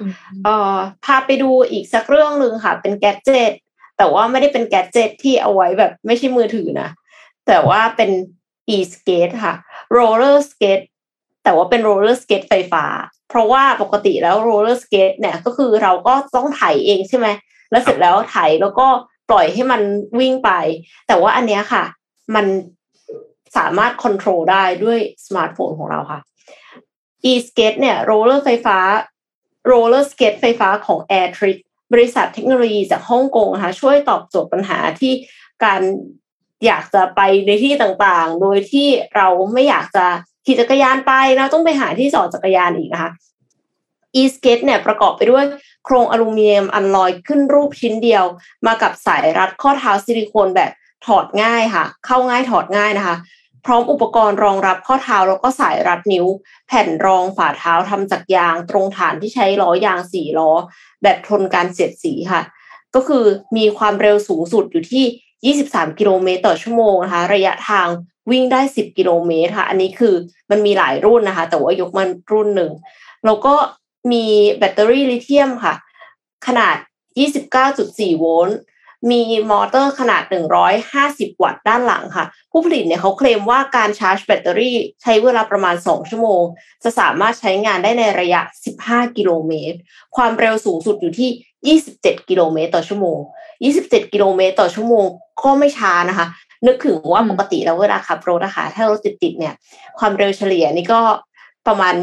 เอ่อพาไปดูอีกสักเรื่องหนึ่งค่ะ เป็นแกดเจิตแต่ว่าไม่ได้เป็นแกดเจิตที่เอาไว้แบบไม่ใช่มือถือนะ แต่ว่าเป็น e-skate ค่ะ roller skate แต่ว่าเป็น roller skate ไฟฟ้า เพราะว่าปกติแล้ว roller skate เนี่ยก็คือเราก็ต้องไถเองใช่ไหม แล้วเสร็จแล้วไถแล้วก็ปล่อยให้มันวิ่งไป แต่ว่าอันเนี้ยค่ะ มันสามารถควบคุมได้ด้วยสมาร์ทโฟนของเราค่ะ e-skate เนี่ย roller ไฟฟ้า roller skate ไฟฟ้าของ Air Trick บริษัทเทคโนโลยีจากฮ่องกงนะคะช่วยตอบโจทย์ปัญหาที่การอยากจะไปในที่ต่างๆ โดยที่เราไม่อยากจะขี่จักรยานไปเราต้องไปหาที่จอดจักรยานอีกนะคะ e-skate เนี่ยประกอบไปด้วยโครงอลูมิเนียมอัลลอยขึ้นรูปชิ้นเดียว มากับสายรัดข้อเท้าซิลิโคนแบบถอดง่ายค่ะ เข้าง่ายถอดง่ายนะคะ พร้อมอุปกรณ์รองรับข้อเท้าแล้วก็สายรัดนิ้ว แผ่นรองฝ่าเท้าทำจากยางตรงฐานที่ใช้ล้อยางสี่ล้อ แบบทนการเสียดสีค่ะ ก็คือมีความเร็วสูงสุดอยู่ที่ 23 กิโลเมตรต่อชั่วโมงนะคะ ระยะทางวิ่งได้ 10 กิโลเมตรค่ะ อันนี้คือมันมีหลายรุ่นนะคะ แต่ว่ายกมารุ่นหนึ่งแล้วก็ มีแบตเตอรี่ลิเธียมค่ะ ขนาด 29.4 โวลต์ มีมอเตอร์ขนาด 150 วัตต์ด้านหลังค่ะ ผู้ผลิตเนี่ยเขาเคลมว่าการชาร์จแบตเตอรี่ใช้เวลาประมาณ 2 ชั่วโมง จะสามารถใช้งานได้ในระยะ 15 กิโลเมตร ความเร็วสูงสุดอยู่ที่ 27 กิโลเมตรต่อชั่วโมง 27 กิโลเมตรต่อชั่วโมงก็ไม่ช้านะคะ นึกถึงว่าปกติแล้วเวลาขับรถนะคะถ้ารถติดๆเนี่ย ความเร็วเฉลี่ยนี่ก็ประมาณ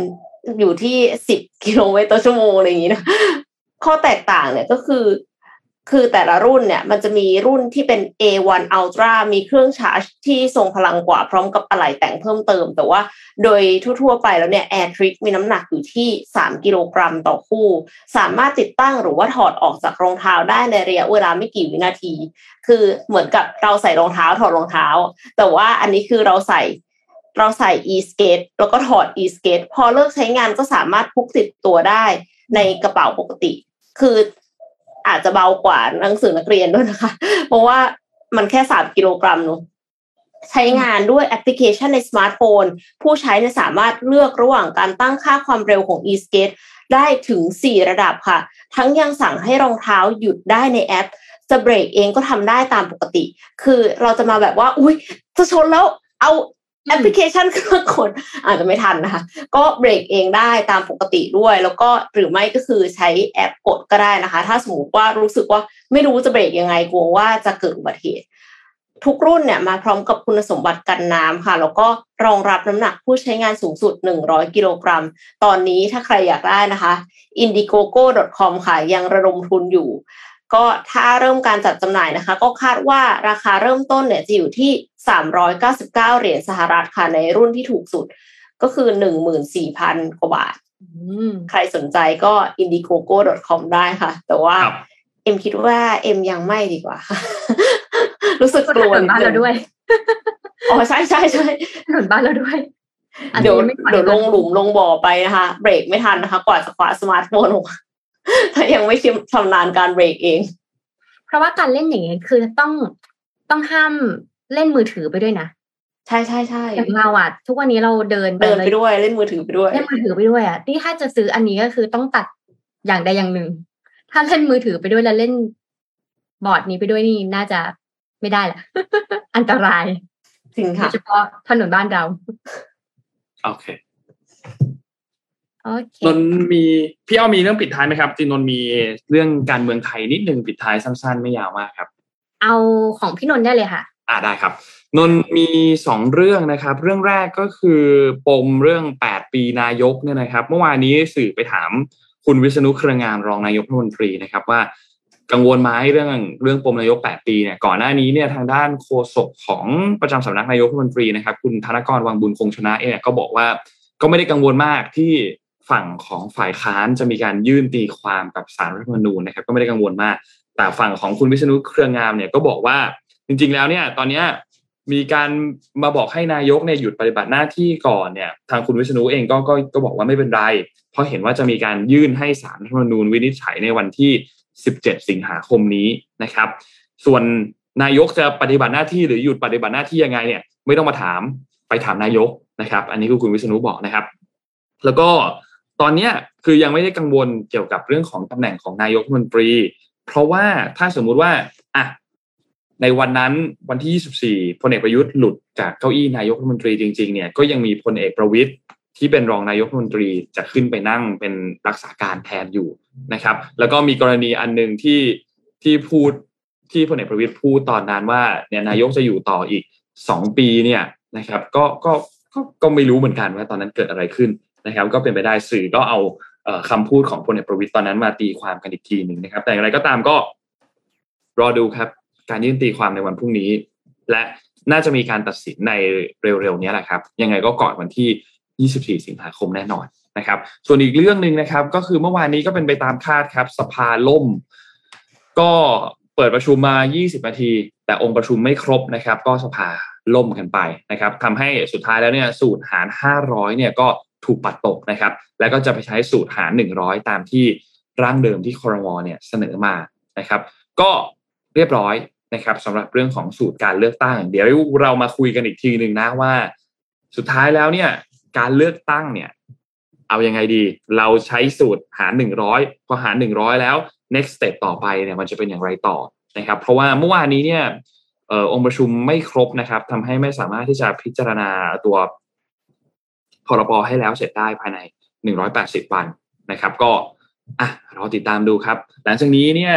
อยู่ที่10กิโลเมตรต่อชั่วโมงอะไรอย่างนี้นะข้อแตกต่างเนี่ยก็คือ คือแต่ละรุ่นเนี่ย มันจะมีรุ่นที่เป็น A1 Ultra มีเครื่องชาร์จที่ทรงพลังกว่าพร้อมกับอะไหล่แต่งเพิ่มเติม แต่ว่าโดยทั่วๆไปแล้วเนี่ย Air Trick มีน้ำหนักอยู่ที่ 3 กิโลกรัมต่อคู่ สามารถติดตั้งหรือว่าถอดออกจากรองเท้าได้ในระยะเวลาไม่กี่วินาที คือเหมือนกับเราใส่รองเท้าถอดรองเท้า แต่ว่าอันนี้คือเราใส่ เราใส่ e-skate แล้วก็ถอด e-skate พอเลิกใช้งานก็สามารถพกติดตัวได้ในกระเป๋าปกติ คืออาจจะเบากว่าหนังสือนักเรียนด้วยนะคะ เพราะว่ามันแค่สามกิโลกรัมเนอะใช้งานด้วยแอปพลิเคชันในสมาร์ทโฟน ผู้ใช้เนี่ยสามารถเลือกระหว่างการตั้งค่าความเร็วของ e-skate ได้ถึง 4 ระดับค่ะ ทั้งยังสั่งให้รองเท้าหยุดได้ในแอปจะเบรกเองก็ทำได้ตามปกติ คือเราจะมาแบบว่า อุ้ยจะชนแล้วเอา แอปพลิเคชันขึ้นมากดอาจจะไม่ทันนะคะ ก็เบรกเองได้ตามปกติด้วย แล้วก็หรือไม่ก็คือใช้แอปกดก็ได้นะคะ ถ้าสมมติว่ารู้สึกว่าไม่รู้จะเบรกยังไงกลัวว่าจะเกิดอุบัติเหตุทุกรุ่นเนี่ยมาพร้อมกับคุณสมบัติกันน้ำค่ะ แล้วก็รองรับน้ำหนักผู้ใช้งานสูงสุด 100 กิโลกรัม ตอนนี้ถ้าใครอยากได้นะคะ indiegogo.com ค่ะยังระดมทุนอยู่ ก็ถ้าเริ่มการจัดจำหน่ายนะคะ ก็คาดว่าราคาเริ่มต้นเนี่ยจะอยู่ที่ 399 เหรียญสหรัฐค่ะในรุ่นที่ถูกสุด ก็คือ 14,000 กว่าบาท ใครสนใจก็ indiegogo.com ได้ค่ะ แต่ว่าครับเอ็มคิดว่าเอ็มยังไม่ดีกว่าค่ะรู้สึกก็กลัวถนนบ้านเราด้วย อ๋อใช่ใช่ใช่ถนนบ้านเราด้วยอันเดี๋ยวนี้ไม่ไหวเดี๋ยวลงหลุมลงบ่อไปนะคะ เบรกไม่ทันนะคะ กว่าจะคว้าสมาร์ทโฟนออกมา ถ้ายังไม่ชำนาญการเบรกเอง เพราะว่าการเล่นอย่างนี้เนี่ยคือต้องต้องห้ามเล่นมือถือไปด้วยนะใช่ใช่ใช่อย่างเราอะทุกวันนี้เราเดินเดินไปด้วยเล่นมือถือไปด้วยเล่นมือถือไปด้วยอะที่ถ้าจะซื้ออันนี้ก็คือต้องตัดอย่างใดอย่างหนึ่ง ถ้าเล่นมือถือไปด้วยแล้วเล่นบอร์ดนี้ไปด้วยนี่น่าจะไม่ได้แหละอันตรายจริงโดค่ะยเฉพาะถนนบ้านเรา โอเคโอเค นนท์มีพี่อ้อมีเรื่องปิดท้ายไหมครับจีนนท์มีเรื่องการเมืองไทยนิดนึงปิดท้ายสั้นๆ ไม่ยาวมากครับ เอาของพี่นนท์ได้เลยค่ะ อ่าได้ครับ นนท์มีสองเรื่องนะครับ เรื่องแรกก็คือปมเรื่องแปดปีนายกเนี่ยนะครับ เมื่อวานนี้สื่อไปถามคุณวิษณุเครืองามรองนายกรัฐมนตรีนะครับว่ากังวลไหมเรื่องเรื่องปมนายกแปดปีเนี่ยก่อนหน้านี้เนี่ยทางด้านโฆษกของประจำสำนักนายกรัฐมนตรีนะครับ คุณธนกรวังบุญคงชนะเนี่ยก็บอกว่าก็ไม่ได้กังวลมากที่ ฝั่งของฝ่ายค้านจะมีการยื่นตีความกับสารรัฐธรรมนูญนะครับ ก็ไม่ได้กังวลมาก แต่ฝั่งของคุณวิษณุเครืองามเนี่ยก็บอกว่าจริง ๆ แล้วเนี่ยตอนนี้มีการมาบอกให้นายกเนี่ยหยุดปฏิบัติหน้าที่ก่อนเนี่ย ทางคุณวิษณุเองก็ก็ก็บอกว่าไม่เป็นไร เพราะเห็นว่าจะมีการยื่นให้สารรัฐธรรมนูญวินิจฉัยในวันที่ 17 สิงหาคมนี้นะครับ ส่วนนายกจะปฏิบัติหน้าที่หรือหยุดปฏิบัติหน้าที่ยังไงเนี่ย ไม่ต้องมาถามไปถามนายกนะครับ อันนี้คือคุณวิษณุบอกนะครับ แล้วก็ ตอนเนี้ยคือยังไม่ได้กังวลเกี่ยวกับเรื่องของตำแหน่งของนายกรัฐมนตรี เพราะว่าถ้าสมมุติว่าอะในวันนั้นวันที่ 24พลเอกประยุทธ์หลุดจากเก้าอี้นายกรัฐมนตรีจริงๆเนี่ยก็ยังมีพลเอกประวิตยที่เป็นรองนายกรัฐมนตรีจะขึ้นไปนั่งเป็นรักษาการแทนอยู่นะครับ แล้วก็มีกรณีอันหนึ่งที่ที่พูดที่พลเอกประวิตยพูดตอนนั้นว่าเนี่ยนายกจะอยู่ต่ออีกสองปีเนี่ยนะครับ ก็ก็ก็ก็ไม่รู้เหมือนกันว่าตอนนั้นเกิดอะไรขึ้น นะครับ ก็เป็นไปได้สื่อก็เอาเอ่อคำพูดของพลเอกประวิตยตอนนั้นมาตีความกันอีกทีหนึ่งนะครับ แต่อย่างไรก็ตามก็รอดูครับ การยื่นตีความในวันพรุ่งนี้ และน่าจะมีการตัดสินในเร็วๆนี้แหละครับ ยังไงก็ก่อนวันที่ 24 สิงหาคมแน่นอนนะครับ ส่วนอีกเรื่องหนึ่งนะครับ ก็คือเมื่อวานนี้ก็เป็นไปตามคาดครับ สภาล่ม ก็เปิดประชุมมา 20 นาที แต่องค์ประชุมไม่ครบนะครับ ก็สภาล่มกันไปนะครับทำให้สุดท้ายแล้วเนี่ยสูตรหาร 500 เนี่ยก็ ถูกปัดตกนะครับ แล้วก็จะไปใช้สูตรหาร 100 ตามที่ร่างเดิมที่คอรมอเนี่ยเสนอมานะครับ ก็เรียบร้อยนะครับสำหรับเรื่องของสูตรการเลือกตั้ง เดี๋ยวเรามาคุยกันอีกทีหนึ่งนะว่า สุดท้ายแล้วเนี่ย การเลือกตั้งเนี่ย เอายังไงดี เราใช้สูตรหารหนึ่งร้อยพอหารหนึ่งร้อยแล้ว next step ต่อไปเนี่ยมันจะเป็นอย่างไรต่อนะครับ เพราะว่าเมื่อวานนี้เนี่ยออองค์ประชุมไม่ครบนะครับทำให้ไม่สามารถที่จะพิจารณาตัว พรบให้แล้วเสร็จได้ภายใน 180 วันนะครับ ก็อะรอติดตามดูครับ หลังจากนี้เนี่ย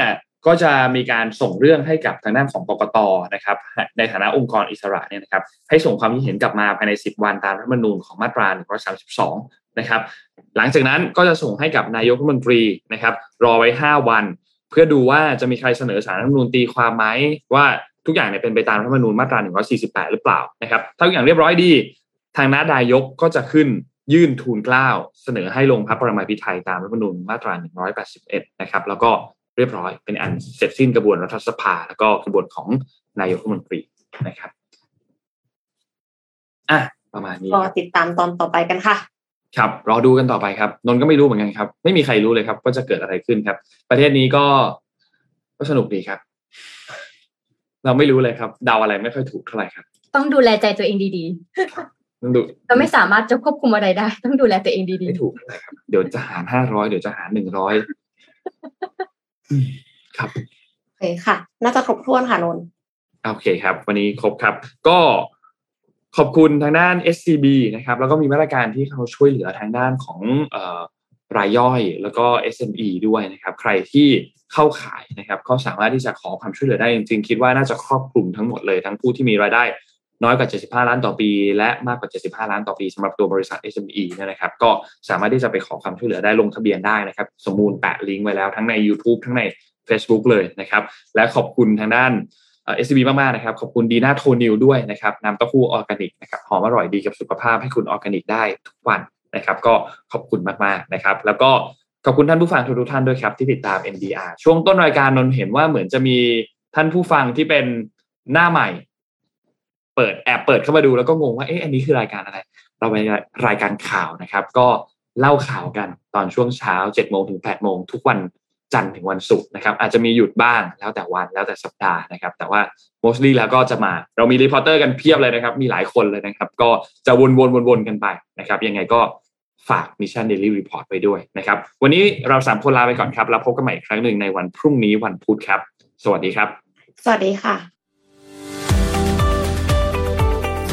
ก็จะมีการส่งเรื่องให้กับทางด้านของกกตนะครับ ในฐานะองค์กรอิสระเนี่ยนะครับให้ส่งความคิดเห็นกลับมาภายใน 10 วันตามรัฐธรรมนูญของมาตรา 132 นะครับ หลังจากนั้นก็จะส่งให้กับนายกรัฐมนตรีนะครับ รอไว้ 5 วัน เพื่อดูว่าจะมีใครเสนอสารรัฐธรรมนูญตีความไหมว่าทุกอย่างเนี่ยเป็นไปตามรัฐธรรมนูญมาตรา 148 หรือเปล่านะครับถ้าทุกอย่างเรียบร้อยดี ทางน้านายกก็จะขึ้นยื่นทูลเกล้าเสนอให้ลงพระประมาพิไทยตามรัฐธรรมนูญมาตรา 181 นะครับ แล้วก็เรียบร้อยเป็นอันเสร็จสิ้นกระบวนรัฐสภา แล้วก็กระบวนของนายกรัฐมนตรีนะครับอะประมาณนี้รอครับติดตามตอนต่อไปกันค่ะ ครับ รอดูกันต่อไปครับนนท์ก็ไม่รู้เหมือนกันครับ ไม่มีใครรู้เลยครับ ว่าจะเกิดอะไรขึ้นครับ ประเทศนี้ก็ก็สนุกดีครับ เราไม่รู้เลยครับเดาอะไรไม่ค่อยถูกเท่าไหร่ครับ ต้องดูแลใจตัวเองดีต้องดูๆ เราไม่สามารถจะควบคุมอะไรได้ ต้องดูแลตัวเองดีไม่ถูกเลยครับเดี๋ยวจะหารห้าร้อยเดี๋ยวจะหารหนึ่งร้อยครับโอเคค่ะ น่าจะครบถ้วนค่ะนนท์โอเคครับ วันนี้ครบครับ ก็ขอบคุณทางด้าน SCB นะครับ แล้วก็มีมาตรการที่เขาช่วยเหลือทางด้านของเอ่อรายย่อยแล้วก็ SME ด้วยนะครับ ใครที่เข้าขายนะครับ ก็สามารถที่จะขอความช่วยเหลือได้จริงๆ คิดว่าน่าจะครอบคลุมทั้งหมดเลยทั้งผู้ที่มีรายได้ น้อยกว่า 75 ล้านต่อปี และมากกว่า 75 ล้านต่อปีสำหรับตัวบริษัท SME เนี่ยนะครับ ก็สามารถที่จะไปขอความช่วยเหลือได้ลงทะเบียนได้นะครับ ข้อมูลแปะลิงก์ไว้แล้วทั้งใน YouTube ทั้งใน Facebook เลยนะครับ และขอบคุณทางด้านเอสบีมากๆนะครับ ขอบคุณดีน่าโทนิวด้วยนะครับน้ำเต้าหู้ออร์แกนิกนะครับหอมอร่อยดีกับสุขภาพให้คุณออร์แกนิกได้ทุกวันนะครับ ก็ขอบคุณมากๆนะครับ แล้วก็ขอบคุณท่านผู้ฟังทุกท่านด้วยครับที่ติดตาม MDR ช่วงต้นรายการเนี่ยเห็นว่าเหมือนจะมีท่านผู้ฟังที่เป็นหน้าใหม่ เปิดแอบเปิดเข้ามาดูแล้วก็งงว่าเอ๊ะอันนี้คือรายการอะไร เราเป็นรายการข่าวนะครับ ก็เล่าข่าวกันตอนช่วงเช้า7โมงถึง8โมงทุกวันจันทร์ถึงวันศุกร์นะครับ อาจจะมีหยุดบ้างแล้วแต่วันแล้วแต่สัปดาห์นะครับ แต่ว่า mostly แล้วก็จะมาเรามี reporter กันเพียบเลยนะครับ มีหลายคนเลยนะครับ ก็จะวนๆๆๆกันไปนะครับ ยังไงก็ฝาก Mission Daily Report ไปด้วยนะครับ วันนี้เราสามคนลาไปก่อนครับ แล้วพบกันใหม่อีกครั้งหนึ่งในวันพรุ่งนี้วันพุธครับ สวัสดีครับ สวัสดีค่ะ